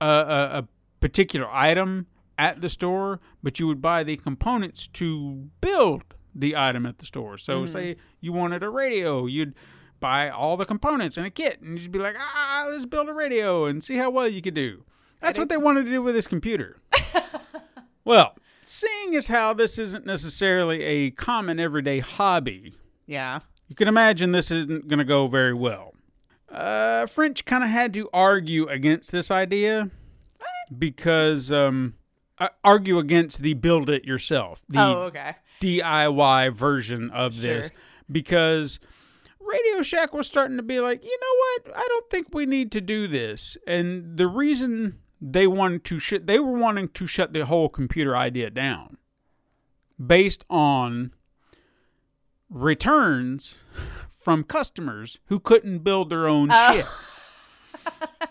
a, a, a particular item at the store, but you would buy the components to build the item at the store. So say you wanted a radio, you'd buy all the components in a kit and you'd be like, ah, let's build a radio and see how well you could do. That's what they wanted to do with this computer. well, seeing as how this isn't necessarily a common everyday hobby, yeah. you can imagine this isn't going to go very well. Uh, French kind of had to argue against this idea because um, uh, argue against the build it yourself, the Oh, okay. DIY version of this, because Radio Shack was starting to be like, you know what? I don't think we need to do this, and the reason they wanted to shut they were wanting to shut the whole computer idea down based on returns from customers who couldn't build their own oh. shit.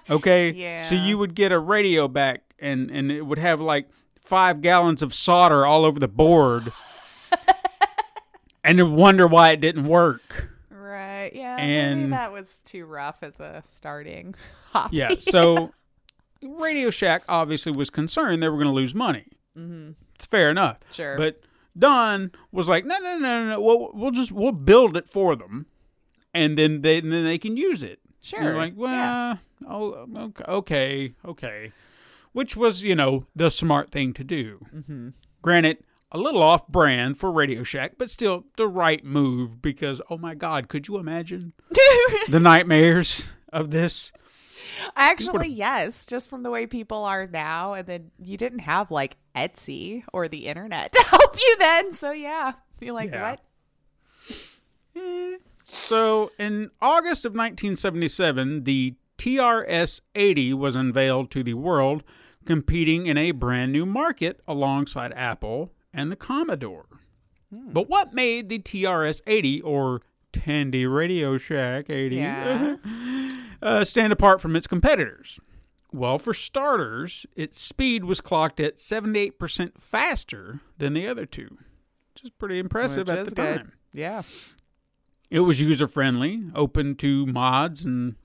Okay? Yeah. So you would get a radio back and and it would have like 5 gallons of solder all over the board. and then wonder why it didn't work. Right. Yeah. And- maybe that was too rough as a starting hobby. Yeah. So Radio Shack obviously was concerned they were going to lose money. Mm-hmm. It's fair enough. Sure. But Don was like, no, no, no, no, no. We'll, we'll just we'll build it for them, and then they and then they can use it. Sure. And you're like, well, Yeah. oh, okay, okay, okay, which was you know the smart thing to do. Mm-hmm. Granted, a little off brand for Radio Shack, but still the right move because oh my God, could you imagine the nightmares of this? Actually, yes, just from the way people are now. And then you didn't have like Etsy or the internet to help you then. So, yeah. You're like, Yeah. what? So, in August of 1977, the TRS 80 was unveiled to the world, competing in a brand new market alongside Apple and the Commodore. Hmm. But what made the TRS 80 or Tandy Radio Shack 80 Yeah. Uh, stand apart from its competitors? Well, for starters, its speed was clocked at 78% faster than the other two, which is pretty impressive Which at the good. time. Yeah. It was user friendly, open to mods and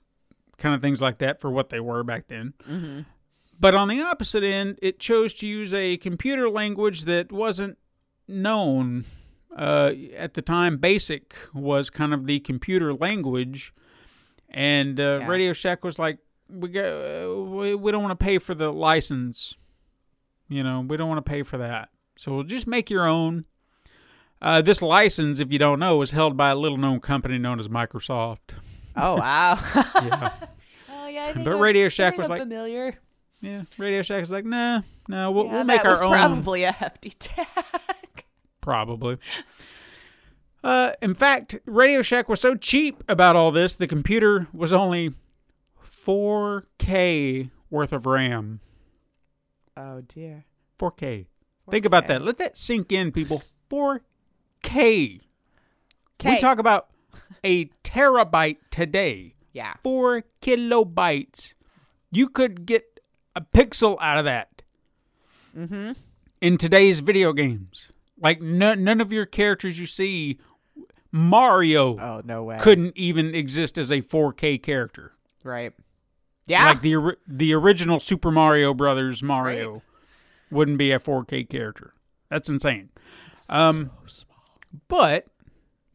kind of things like that for what they were back then. But on the opposite end, it chose to use a computer language that wasn't known uh, at the time. BASIC was kind of the computer language, and uh, Yeah. Radio Shack was like, "We got, uh, we, we don't want to pay for the license. You know, we don't want to pay for that. So we'll just make your own." Uh, this license, if you don't know, is held by a little known company known as Microsoft. Oh, wow. Yeah. oh, yeah. But Radio Shack was I'm like- familiar. yeah, Radio Shack is like, nah, no, we'll, Yeah, we'll make our was own. probably a hefty tag. Probably. Uh, in fact, Radio Shack was so cheap about all this, the computer was only 4K worth of RAM. oh, dear. 4K. Think about that. Let that sink in, people. 4K. We talk about a terabyte today. Yeah. Four kilobytes. You could get a pixel out of that. Mm-hmm. in today's video games. Like none, none of your characters you see, Mario Oh, no way. couldn't even exist as a 4K character. Right. Yeah. Like the the original Super Mario Brothers Mario wouldn't be a 4K character. That's insane. Um, but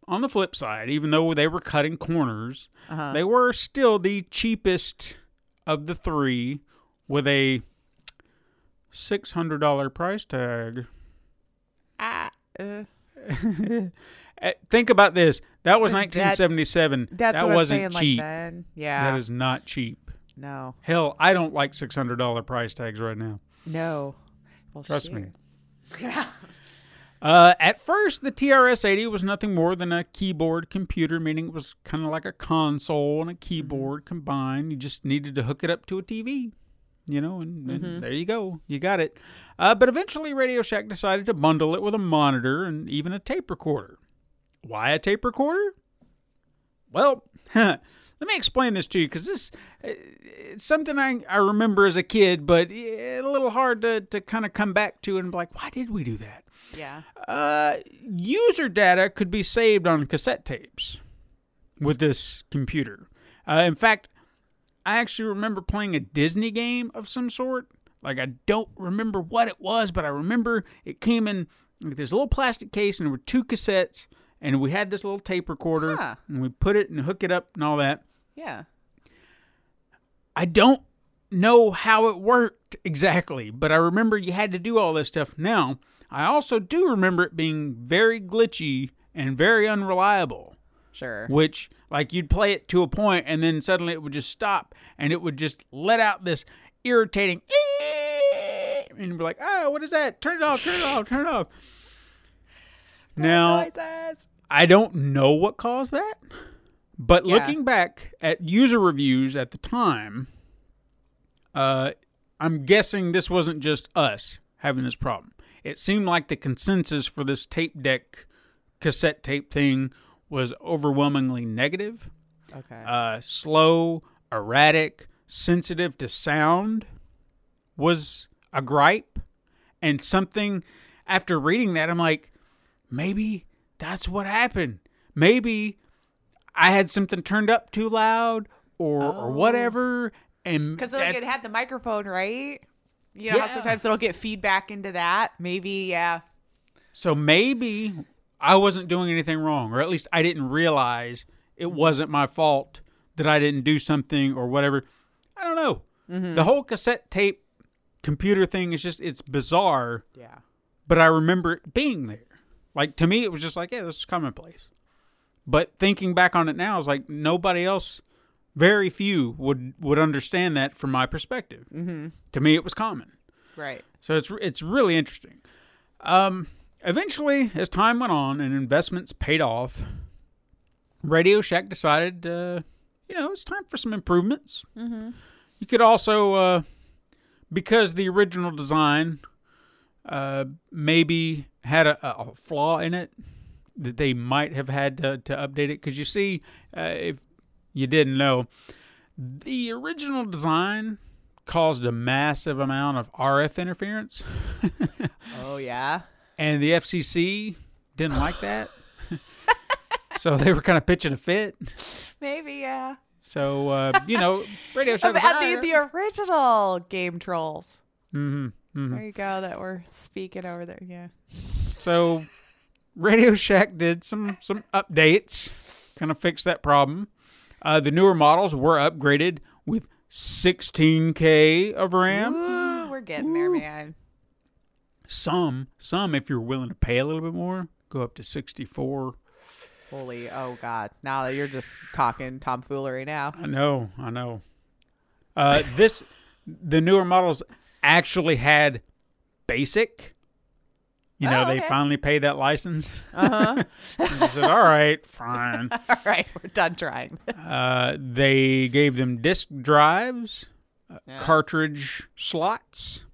on the flip side, even though they were cutting corners, Uh-huh. they were still the cheapest of the three, with a six hundred dollar price tag. Ah, uh, Uh, Think about this. That was That- 1977. that's that wasn't saying. cheap. Like. Yeah. That is not cheap. no. Hell, I don't like six hundred dollar price tags right now. No. Well, Trust me. Uh, at first, the TRS-80 was nothing more than a keyboard computer, meaning it was kind of like a console and a keyboard combined. You just needed to hook it up to a TV, you know, and, and there you go, you got it. Uh, but eventually, Radio Shack decided to bundle it with a monitor and even a tape recorder. Why a tape recorder? Well, let me explain this to you because this it's something I, I remember as a kid, but a little hard to, to kind of come back to and be like, why did we do that? Yeah. Uh, user data could be saved on cassette tapes with this computer. Uh, in fact, I actually remember playing a Disney game of some sort. Like I don't remember what it was, but I remember it came in like this little plastic case, and there were two cassettes, and we had this little tape recorder, Huh. and we put it and hook it up and all that. Yeah. I don't know how it worked exactly, but I remember you had to do all this stuff. Now, I also do remember it being very glitchy and very unreliable, Sure. which, like, you'd play it to a point and then suddenly it would just stop and it would just let out this irritating, and you'd be like, oh, what is that? Turn it off, turn it off, turn it off. Now, Noises. I don't know what caused that, but Yeah. looking back at user reviews at the time, uh, I'm guessing this wasn't just us having this problem. It seemed like the consensus for this tape deck cassette tape thing was overwhelmingly negative, Okay. uh, slow, erratic, sensitive to sound was a gripe, and something. After reading that, I'm like, maybe that's what happened. Maybe I had something turned up too loud or or oh. whatever, and Because like it had the microphone, right? You know how sometimes it'll get feedback into that. Maybe, yeah. So maybe I wasn't doing anything wrong, or at least I didn't realize it mm-hmm. wasn't my fault that I didn't do something or whatever. I don't know. Mm-hmm. The whole cassette tape computer thing is just it's bizarre, Yeah. but I remember it being there. Like to me, it was just like, yeah, this is commonplace. But thinking back on it now, it's like nobody else, very few would would understand that from my perspective. Mm-hmm. To me, it was common. Right. So it's it's really interesting. Um, eventually, as time went on and investments paid off, Radio Shack decided, uh, you know, it's time for some improvements. Mm-hmm. You could also, uh, because the original design uh, maybe had a, a flaw in it, that they might have had to, to update it. Because you see, uh, if you didn't know, the original design caused a massive amount of RF interference, Oh yeah. and the FCC didn't like that. so they were kind of pitching a fit. Maybe yeah. So uh, you know, Radio Shack. At the the original game trolls. Hmm There you go. That we're speaking over there. Yeah. So Radio Shack did some some updates, kind of fix that problem. Uh, the newer models were upgraded with 16k of RAM. Ooh, we're getting there, man. Some, some, if you're willing to pay a little bit more, go up to 64. Holy, oh god! Now that you're just talking tomfoolery now. I know, I know. Uh, this, the newer models actually had basic. You know, Oh, they finally paid that license. Uh huh. I said, "All right, fine." All right, we're done trying. Uh, they gave them disk drives, uh, Yeah. cartridge slots,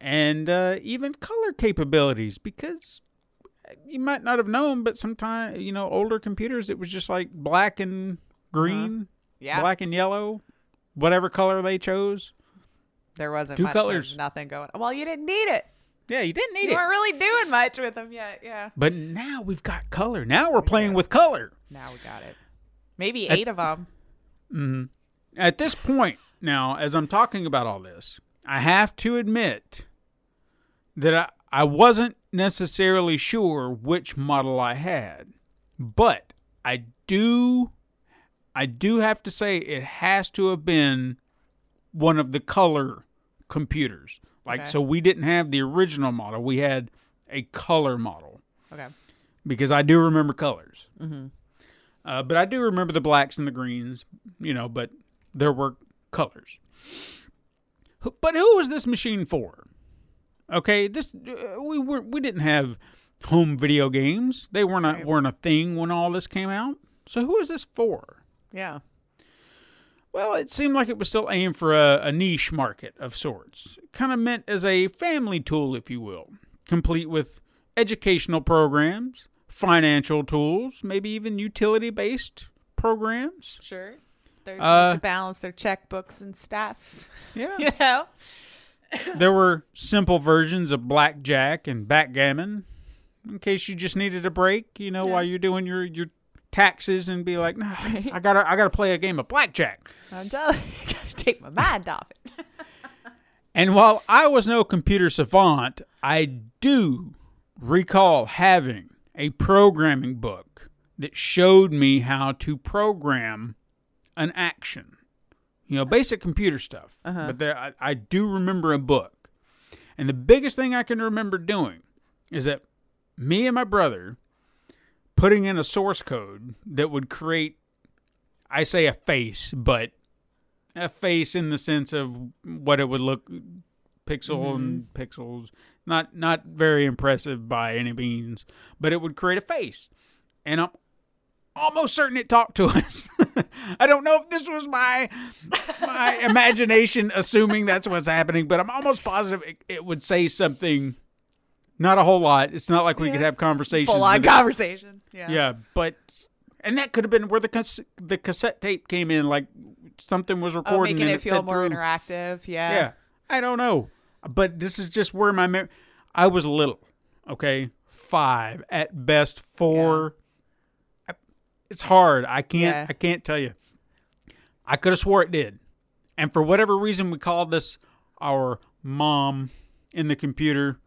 and uh, even color capabilities. Because you might not have known, but sometimes you know older computers, it was just like black and green, Yeah, black and yellow, whatever color they chose. There wasn't Two much colors. Of nothing going. On. Well, you didn't need it. Yeah, you didn't need it. You it. weren't really doing much with them yet. Yeah. But now we've got color. Now we're playing with color. Now we got it. Maybe eight of them. Mm-hmm. At this point, now, as I'm talking about all this, I have to admit that I, I wasn't necessarily sure which model I had. But I do I do have to say it has to have been one of the color computers. Like Okay. so we didn't have the original model. We had a color model Okay. because I do remember colors. Mm-hmm. Uh, but I do remember the blacks and the greens, you know, but there were colors. But who was this machine for? Okay, this uh, we were we didn't have home video games. They weren't a, Right. weren't a thing when all this came out. So who is this for? Yeah. Well, it seemed like it was still aimed for a, a niche market of sorts. Kind of meant as a family tool, if you will, complete with educational programs, financial tools, maybe even utility based programs. Sure. They're Uh, supposed to balance their checkbooks and stuff. Yeah. You know. there were simple versions of blackjack and backgammon in case you just needed a break, you know, Yeah. while you're doing your, your taxes and be like, no, I gotta I gotta play a game of blackjack. I'm telling you, I gotta take my mind off it. And while I was no computer savant, I do recall having a programming book that showed me how to program an action. You know, basic computer stuff. Uh-huh. But there, I, I do remember a book. And the biggest thing I can remember doing is that me and my brother putting in a source code that would create, I say a face, but a face in the sense of what it would look pixel mm-hmm. and pixels. Not not very impressive by any means but it would create a face. And i'm almost certain it talked to us. I don't know if this was my my imagination assuming that's what's happening but i'm almost positive it, it would say something not a whole lot it's not like we could have conversations Full on conversation. Yeah. Yeah, but and that could have been where the cas- the cassette tape came in. Like something was Oh, recording, making and it feel more through. interactive. Yeah. Yeah, I don't know, but this is just where my mem- I was little. Okay, five at best, four. I- It's hard. I can't. Yeah. I can't tell you. I could have swore it did, and for whatever reason, we called this our mom in the computer.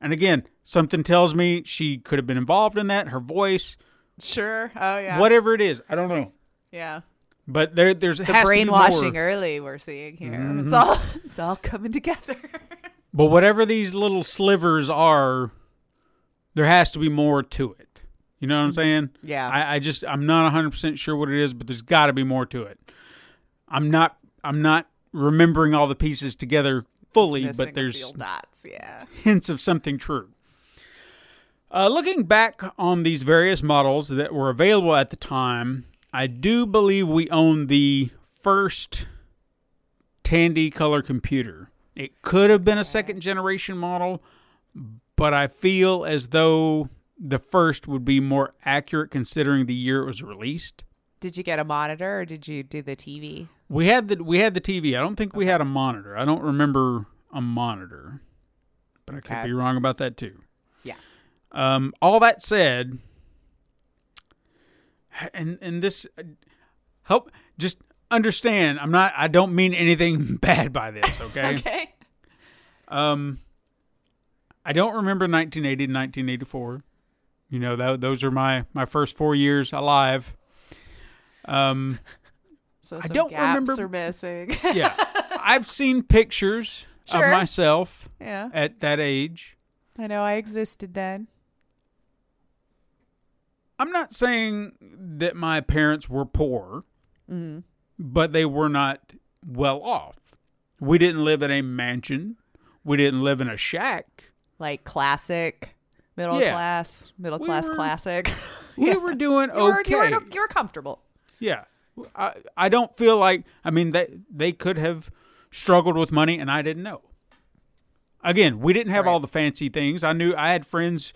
And again, Something tells me she could have been involved in that. Her voice, Sure. Oh yeah. whatever it is, I don't know. Yeah. But there, there's The has to be brainwashing more. Mm-hmm. early we're seeing here. It's all it's all coming together. But whatever these little slivers are, there has to be more to it. You know what I'm saying? Yeah. I, I just I'm not 100 percent sure what it is, but there's got to be more to it. I'm not I'm not remembering all the pieces together fully, but there's dots. Yeah. hints of something true. Uh, looking back on these various models that were available at the time, I do believe we own the first Tandy color computer. It could have been a second generation model, but I feel as though the first would be more accurate considering the year it was released. Did you get a monitor or did you do the TV? We had the we had the TV. I don't think we had a monitor. I don't remember a monitor, but I could be wrong about that too. Yeah. Um, all that said, and and this help just understand. I'm not. I don't mean anything bad by this. Okay. Okay. Um, I don't remember 1980 to 1984. You know, that, those are my my first four years alive. Um. So I don't remember- are missing. yeah, I've seen pictures Sure. of myself yeah. at that age. I know I existed then. I'm not saying that my parents were poor, Mm-hmm. but they were not well off. We didn't live in a mansion. We didn't live in a shack. Like classic, middle Yeah. class, middle We class were- classic. We Yeah. were doing You were, okay. you, were, you were comfortable. Yeah. I, I don't feel like, I mean, they, they could have struggled with money and I didn't know. Again, we didn't have Right. all the fancy things. I knew I had friends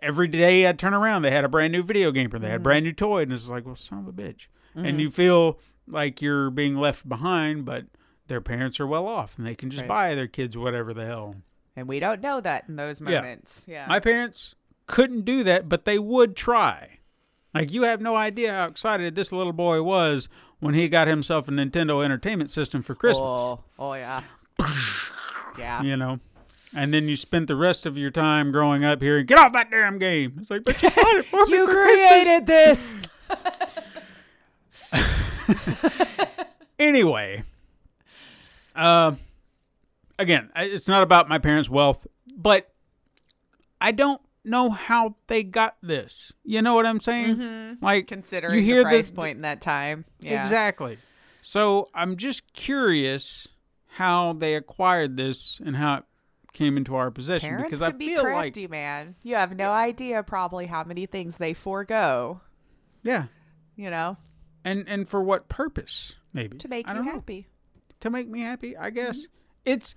every day I'd turn around, they had a brand new video game or they Mm-hmm. had a brand new toy. And it's like, well, son of a bitch. And you feel like you're being left behind, but their parents are well off and they can just Right. buy their kids whatever the hell. And we don't know that in those Yeah. moments. Yeah. My parents couldn't do that, but they would try. Like you have no idea how excited this little boy was when he got himself a Nintendo Entertainment System for Christmas. Oh, oh yeah. yeah. You know, and then you spent the rest of your time growing up hearing, "Get off that damn game!" It's like, but you bought it for me. You created this. anyway, uh, again, it's not about my parents' wealth, but I don't know how they got this. You know what I'm saying? Like Considering you hear the price point in that time. Yeah. Exactly. So I'm just curious how they acquired this and how it came into our possession Parents because I be feel crafty, like man. You have no idea probably how many things they forego, yeah, you know, and and for what purpose? Maybe to make you know. happy. to make me happy. I guess Mm-hmm. it's.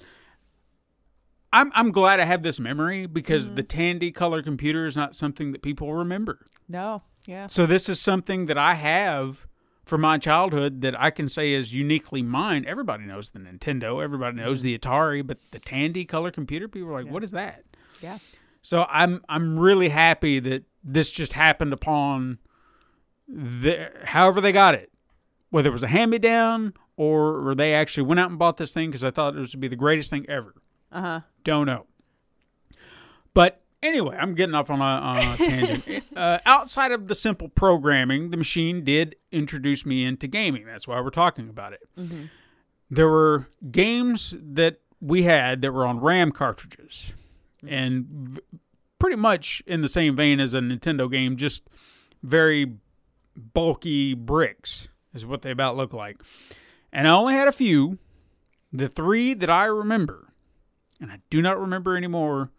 I'm I'm glad I have this memory because Mm-hmm. the Tandy color computer is not something that people remember. No. Yeah. So this is something that I have from my childhood that I can say is uniquely mine. Everybody knows the Nintendo, everybody knows Mm-hmm. the Atari, but the Tandy color computer, people are like, "What is that?" Yeah. So I'm I'm really happy that this just happened upon the however they got it, whether it was a hand me down or, or they actually went out and bought this thing because I thought it was to be the greatest thing ever. Uh huh. Don't know. But anyway, I'm getting off on a, on a tangent. uh, outside of the simple programming, the machine did introduce me into gaming. That's why we're talking about it. There were games that we had that were on RAM cartridges, and v- pretty much in the same vein as a Nintendo game, just very bulky bricks is what they about look like. And I only had a few. The three that I remember and I do not remember anymore.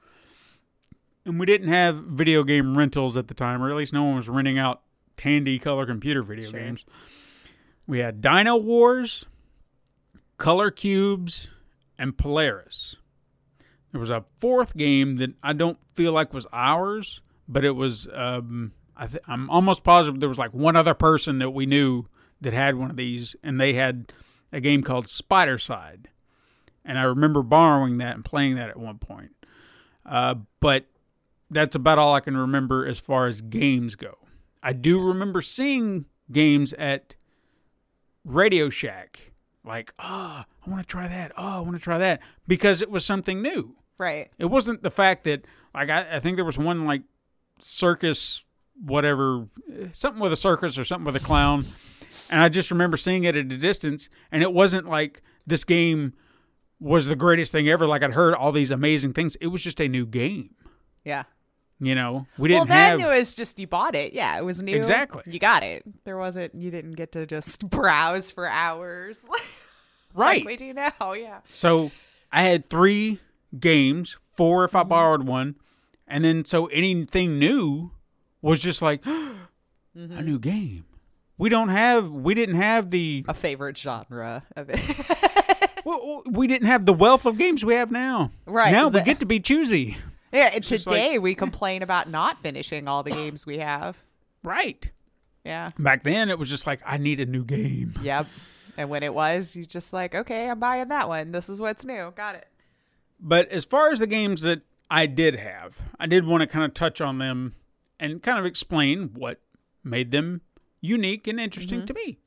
And we didn't have video game rentals at the time, or at least no one was renting out Tandy color computer video Sure. games. We had Dino Wars, Color Cubes, and Polaris. There was a fourth game that I don't feel like was ours, but it was. Um, I th- I'm almost positive there was like one other person that we knew that had one of these, and they had a game called Spidercide and I remember borrowing that and playing that at one point. Uh, but that's about all I can remember as far as games go. I do remember seeing games at Radio Shack, like, oh, I want to try that. Oh, I want to try that because it was something new. Right. It wasn't the fact that like I, I think there was one like circus whatever something with a circus or something with a clown and I just remember seeing it at a distance and it wasn't like this game was the greatest thing ever like I'd heard all these amazing things. It was just a new game. Yeah. You know, we didn't then have it was just you bought it. Yeah, it was new. Exactly. You got it. There wasn't. You didn't get to just browse for hours. right. like we do now. Yeah. So I had three games, four if I mm-hmm. borrowed one, and then so anything new was just like mm-hmm. a new game. We don't have, we didn't have the, A favorite genre of it. well, we didn't have the wealth of games we have now. Right, now we get to be choosy. yeah. and just Today we complain about not finishing all the games we have. Right. Yeah. Back then it was just like I need a new game. Yep. And when it was, you just like, okay, I'm buying that one. This is what's new. Got it. But as far as the games that I did have, I did want to kind of touch on them and kind of explain what made them unique and interesting to me.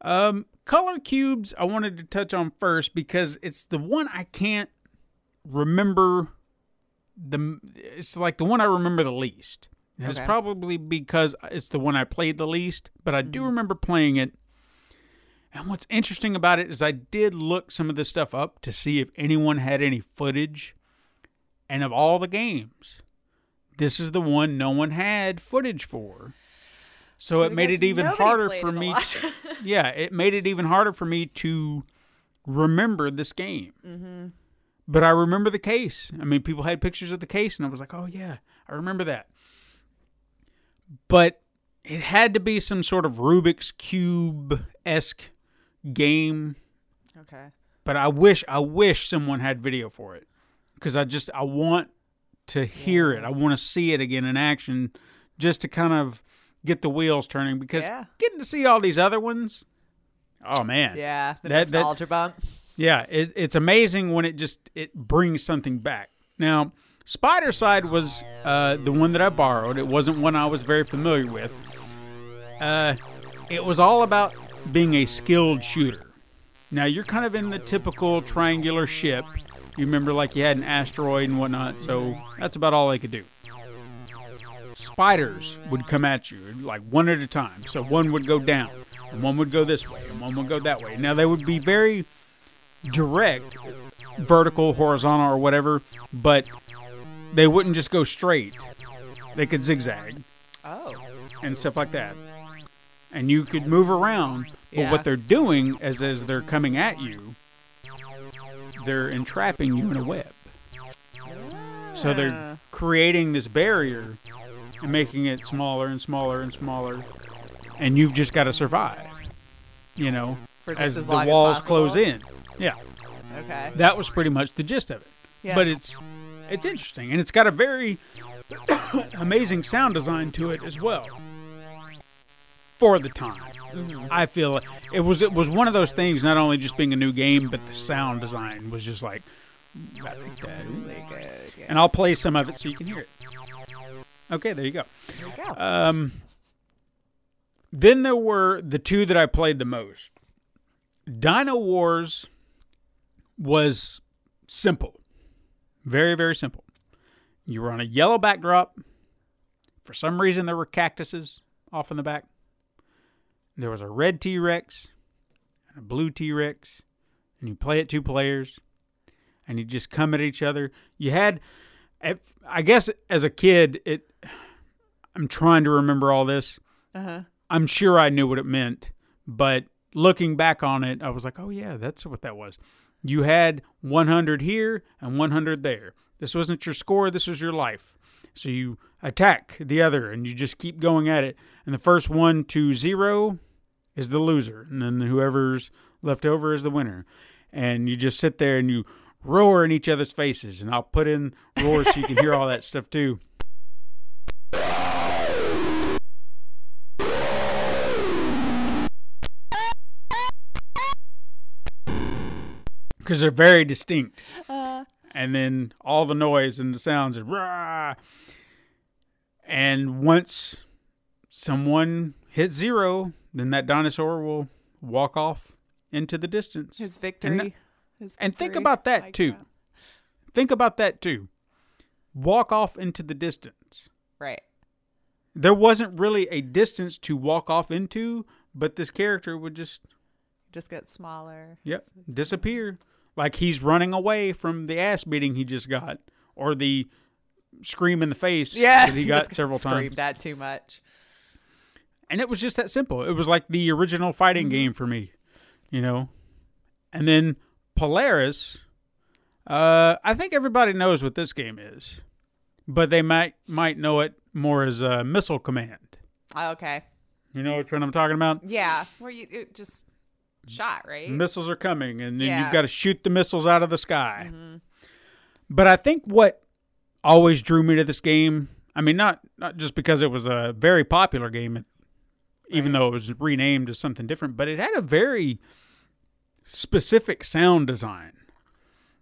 Um, Color Cubes, I wanted to touch on first because it's the one I can't remember. The it's like the one I remember the least. And It's probably because it's the one I played the least, but I do mm. remember playing it. And what's interesting about it is I did look some of this stuff up to see if anyone had any footage. And of all the games, this is the one no one had footage for. So, So it made it even harder for me. lot. yeah, it made it even harder for me to remember this game. Mm-hmm. But I remember the case. I mean, people had pictures of the case, and I was like, oh, yeah, I remember that. But it had to be some sort of Rubik's Cube esque game. Okay. But I wish, I wish someone had video for it because I just, I want to hear it. I want to see it again in action just to kind of get the wheels turning because Yeah. getting to see all these other ones, oh man. Yeah. The That- that- nostalgia bump. Yeah, it, it's amazing when it just it brings something back. Now, Spidercide was uh, the one that I borrowed. It wasn't one I was very familiar with. Uh, it was all about being a skilled shooter. Now you're kind of in the typical triangular ship. You remember, like you had an asteroid and whatnot. So that's about all they could do. Spiders would come at you like one at a time. So one would go down, and one would go this way, and one would go that way. Now they would be very direct, vertical, horizontal, or whatever, but they wouldn't just go straight. They could zigzag Oh. and stuff like that. And you could move around, but Yeah. what they're doing is as they're coming at you, they're entrapping you in a web. So Ah. they're creating this barrier and making it smaller and smaller and smaller, and you've just got to survive. You know, as, as the long as walls close in. Yeah, Okay. that was pretty much the gist of it. Yeah. But it's it's interesting, and it's got a very amazing sound design to it as well. For the time, Mm-hmm. I feel it was it was one of those things. Not only just being a new game, but the sound design was just like, "Ooh, I like that. Really good. Yeah. and I'll play some of it so you can hear it. Okay, there you go. There you go. Um, then there were the two that I played the most. Dino Wars was simple, very very simple. You were on a yellow backdrop. For some reason, there were cactuses off in the back. There was a red T Rex and a blue T Rex, and you play it two players, and you just come at each other. You had, I guess, as a kid, it. I'm trying to remember all this. Uh-huh. I'm sure I knew what it meant, but looking back on it, I was like, oh, yeah, that's what that was. You had 100 here and 100 there. This wasn't your score, this was your life. So you attack the other and you just keep going at it. And the first one to zero is the loser. And then whoever's left over is the winner. And you just sit there and you roar in each other's faces. And I'll put in roar so you can hear all that stuff too. because they're very distinct. Uh-huh. and then all the noise and the sounds is rah. And once someone hits zero, then that dinosaur will walk off into the distance. His victory. And, and think about that like too. think about that too. Walk off into the distance. Right. There wasn't really a distance to walk off into, but this character would just Just get smaller. Yep. Disappear. Like he's running away from the ass beating he just got or the scream in the face Yeah. that he got several times. Screamed at too much. And it was just that simple. It was like the original fighting mm-hmm. game for me, you know. And then Polaris, uh, I think everybody knows what this game is, but they might might know it more as a missile command. Oh, okay. You know which one I'm talking about? Yeah. Where you it just shot, right? Missiles are coming, and then Yeah. Mm-hmm. you've got to shoot the missiles out of the sky. But I think what always drew me to this game, I mean, not not just because it was a very popular game, even though it was renamed as something different, but it had a very specific sound design.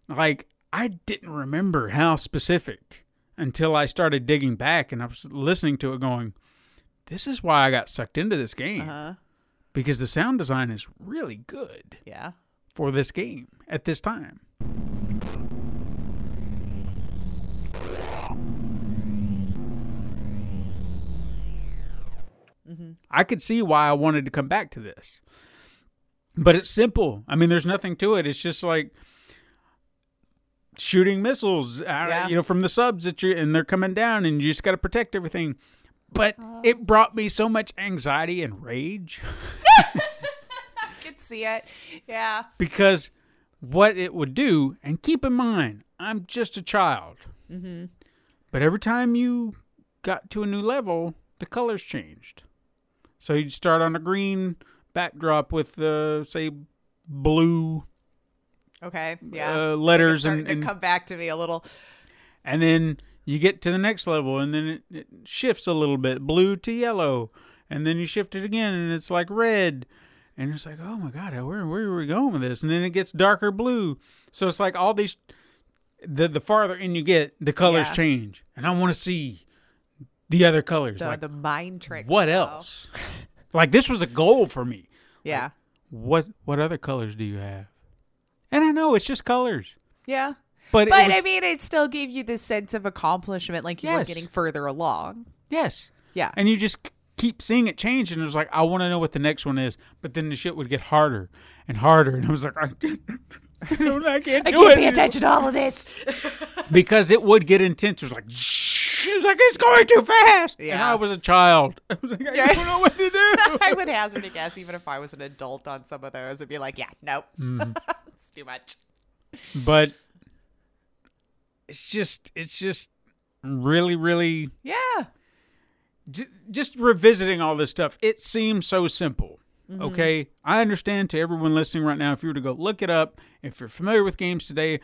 Like I didn't remember how specific until I started digging back and I was listening to it, going, "This is why I got sucked into this game." Uh-huh. Because the sound design is really good Yeah. for this game at this time. I could see why I wanted to come back to this. But it's simple. I mean, there's nothing to it. It's just like shooting missiles, uh, Yeah. you know, from the subs that you and they're coming down, and you just got to protect everything. But it brought me so much anxiety and rage. I could see it. Yeah. because what it would do, and keep in mind, I'm just a child. Mm-hmm. But every time you got to a new level, the colors changed. So you'd start on a green backdrop with, uh, say, blue Okay. Yeah. uh, letters, and, and, come back to me a little. and then you get to the next level, and then it, it shifts a little bit, blue to yellow, and then you shift it again, and it's like red, and it's like, oh my god, where where are we going with this? And then it gets darker blue, so it's like all these. The the farther in you get, the colors Yeah. change, and I want to see the other colors. The, like the mind tricks. what though. else? like this was a goal for me. Yeah. What what other colors do you have? And I know it's just colors, Yeah. but But was- I mean, it still gave you this sense of accomplishment, like you were getting further along. yes. Yeah. and you just keep seeing it change and it was like i want to know what the next one is but then the shit would get harder and harder and i was like i, I don't I can't I can't pay attention to all of this. because it would get intense it was like shh was like it's going too fast and Yeah. i was a child i was like i Yeah. don't know what to do I would hazard a guess, even if I was an adult on some of those, I'd be like, yeah, nope. Mm-hmm. it's too much. but it's just it's just really really Yeah. j- just revisiting all this stuff, it seems so simple. Mm-hmm. Okay, I understand to everyone listening right now. If you were to go look it up, if you're familiar with games today,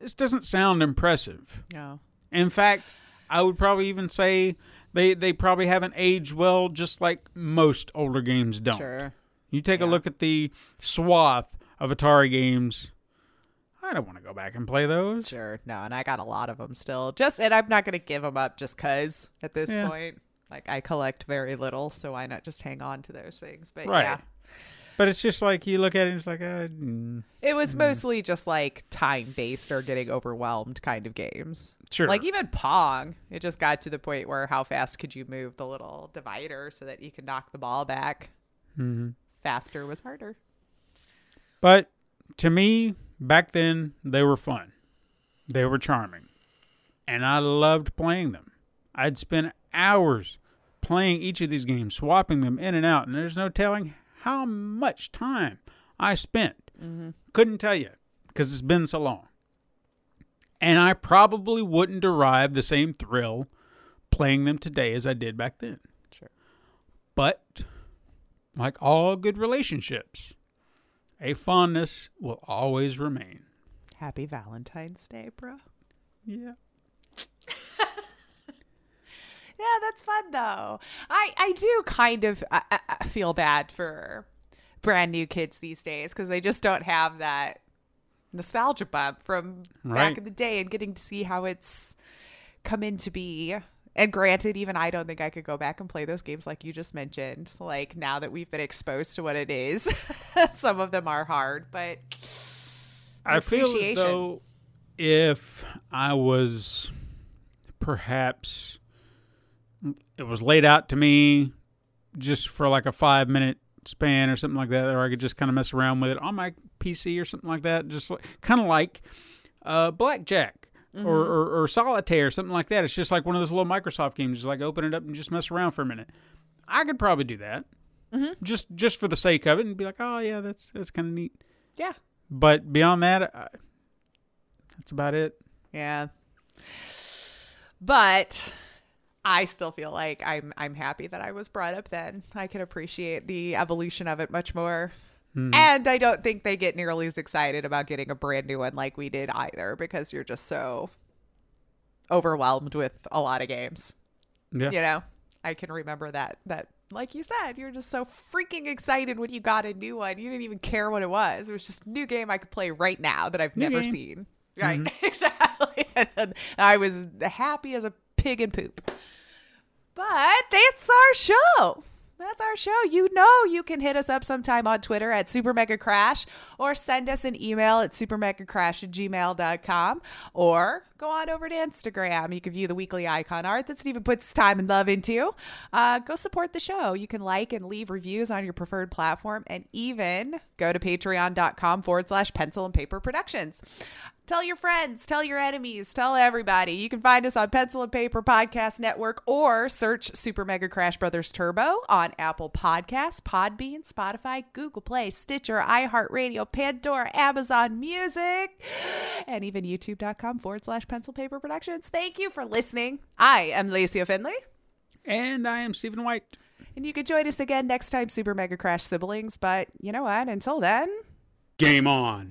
this doesn't sound impressive. No. In fact, I would probably even say they they probably haven't aged well, just like most older games don't. Sure. You take a look at the swath of Atari games. I don't want to go back and play those. Sure. No, and I got a lot of them still. Just, and I'm not going to give them up just because at this Yeah. point. Like, I collect very little, so why not just hang on to those things? But Right. yeah. But it's just like you look at it, and it's like, uh, mm, It was mostly just like time based or getting overwhelmed kind of games. sure. Like even Pong, it just got to the point where how fast could you move the little divider so that you could knock the ball back? Mm-hmm. Faster was harder. But to me, back then, they were fun. They were charming. And I loved playing them. I'd spend hours playing each of these games, swapping them in and out, and there's no telling how much time I spent. Mm-hmm. Couldn't tell you because it's been so long. And I probably wouldn't derive the same thrill playing them today as I did back then. Sure. But like all good relationships, a fondness will always remain. Happy Valentine's Day, bro. Yeah. Yeah, that's fun though. I I do kind of I, I- feel bad for brand new kids these days because they just don't have that nostalgia bump from Right. back in the day and getting to see how it's come into be. And granted, even I don't think I could go back and play those games like you just mentioned. Like now that we've been exposed to what it is, some of them are hard, but I feel as though if I was perhaps it was laid out to me just for like a five minute span or something like that, or I could just kind of mess around with it on my PC or something like that, just like, kind of like uh, blackjack. Or, or, or solitaire, something like that. It's just like one of those little Microsoft games. Just like open it up and just mess around for a minute. I could probably do that, just just for the sake of it, and be like, oh yeah, that's that's kind of neat. Yeah. But beyond that, I, that's about it. Yeah. But I still feel like I'm I'm happy that I was brought up then. I can appreciate the evolution of it much more. Hmm. And I don't think they get nearly as excited about getting a brand new one like we did either because you're just so overwhelmed with a lot of games. Yeah. You know, I can remember that that like you said, you're just so freaking excited when you got a new one. You didn't even care what it was. It was just a new game I could play right now that I've New never game. seen. Mm-hmm. Right, exactly. And I was happy as a pig and poop. But that's our show. That's our show. You know you can hit us up sometime on Twitter at Super Mega Crash or send us an email at supermegacrash at gmail.com or go on over to Instagram. You can view the weekly icon art that Stephen puts time and love into. Uh, go support the show. You can like and leave reviews on your preferred platform and even go to patreon.com forward slash pencil and paper productions. Tell your friends, tell your enemies, tell everybody. You can find us on Pencil and Paper Podcast Network or search Super Mega Crash Brothers Turbo on Apple Podcasts, Podbean, Spotify, Google Play, Stitcher, iHeartRadio, Pandora, Amazon Music, and even youtube.com forward slash pencil paper productions. Thank you for listening. I am Lacey Finley, And I am Stephen White. and you can join us again next time, Super Mega Crash siblings. But you know what? Until then. Game on.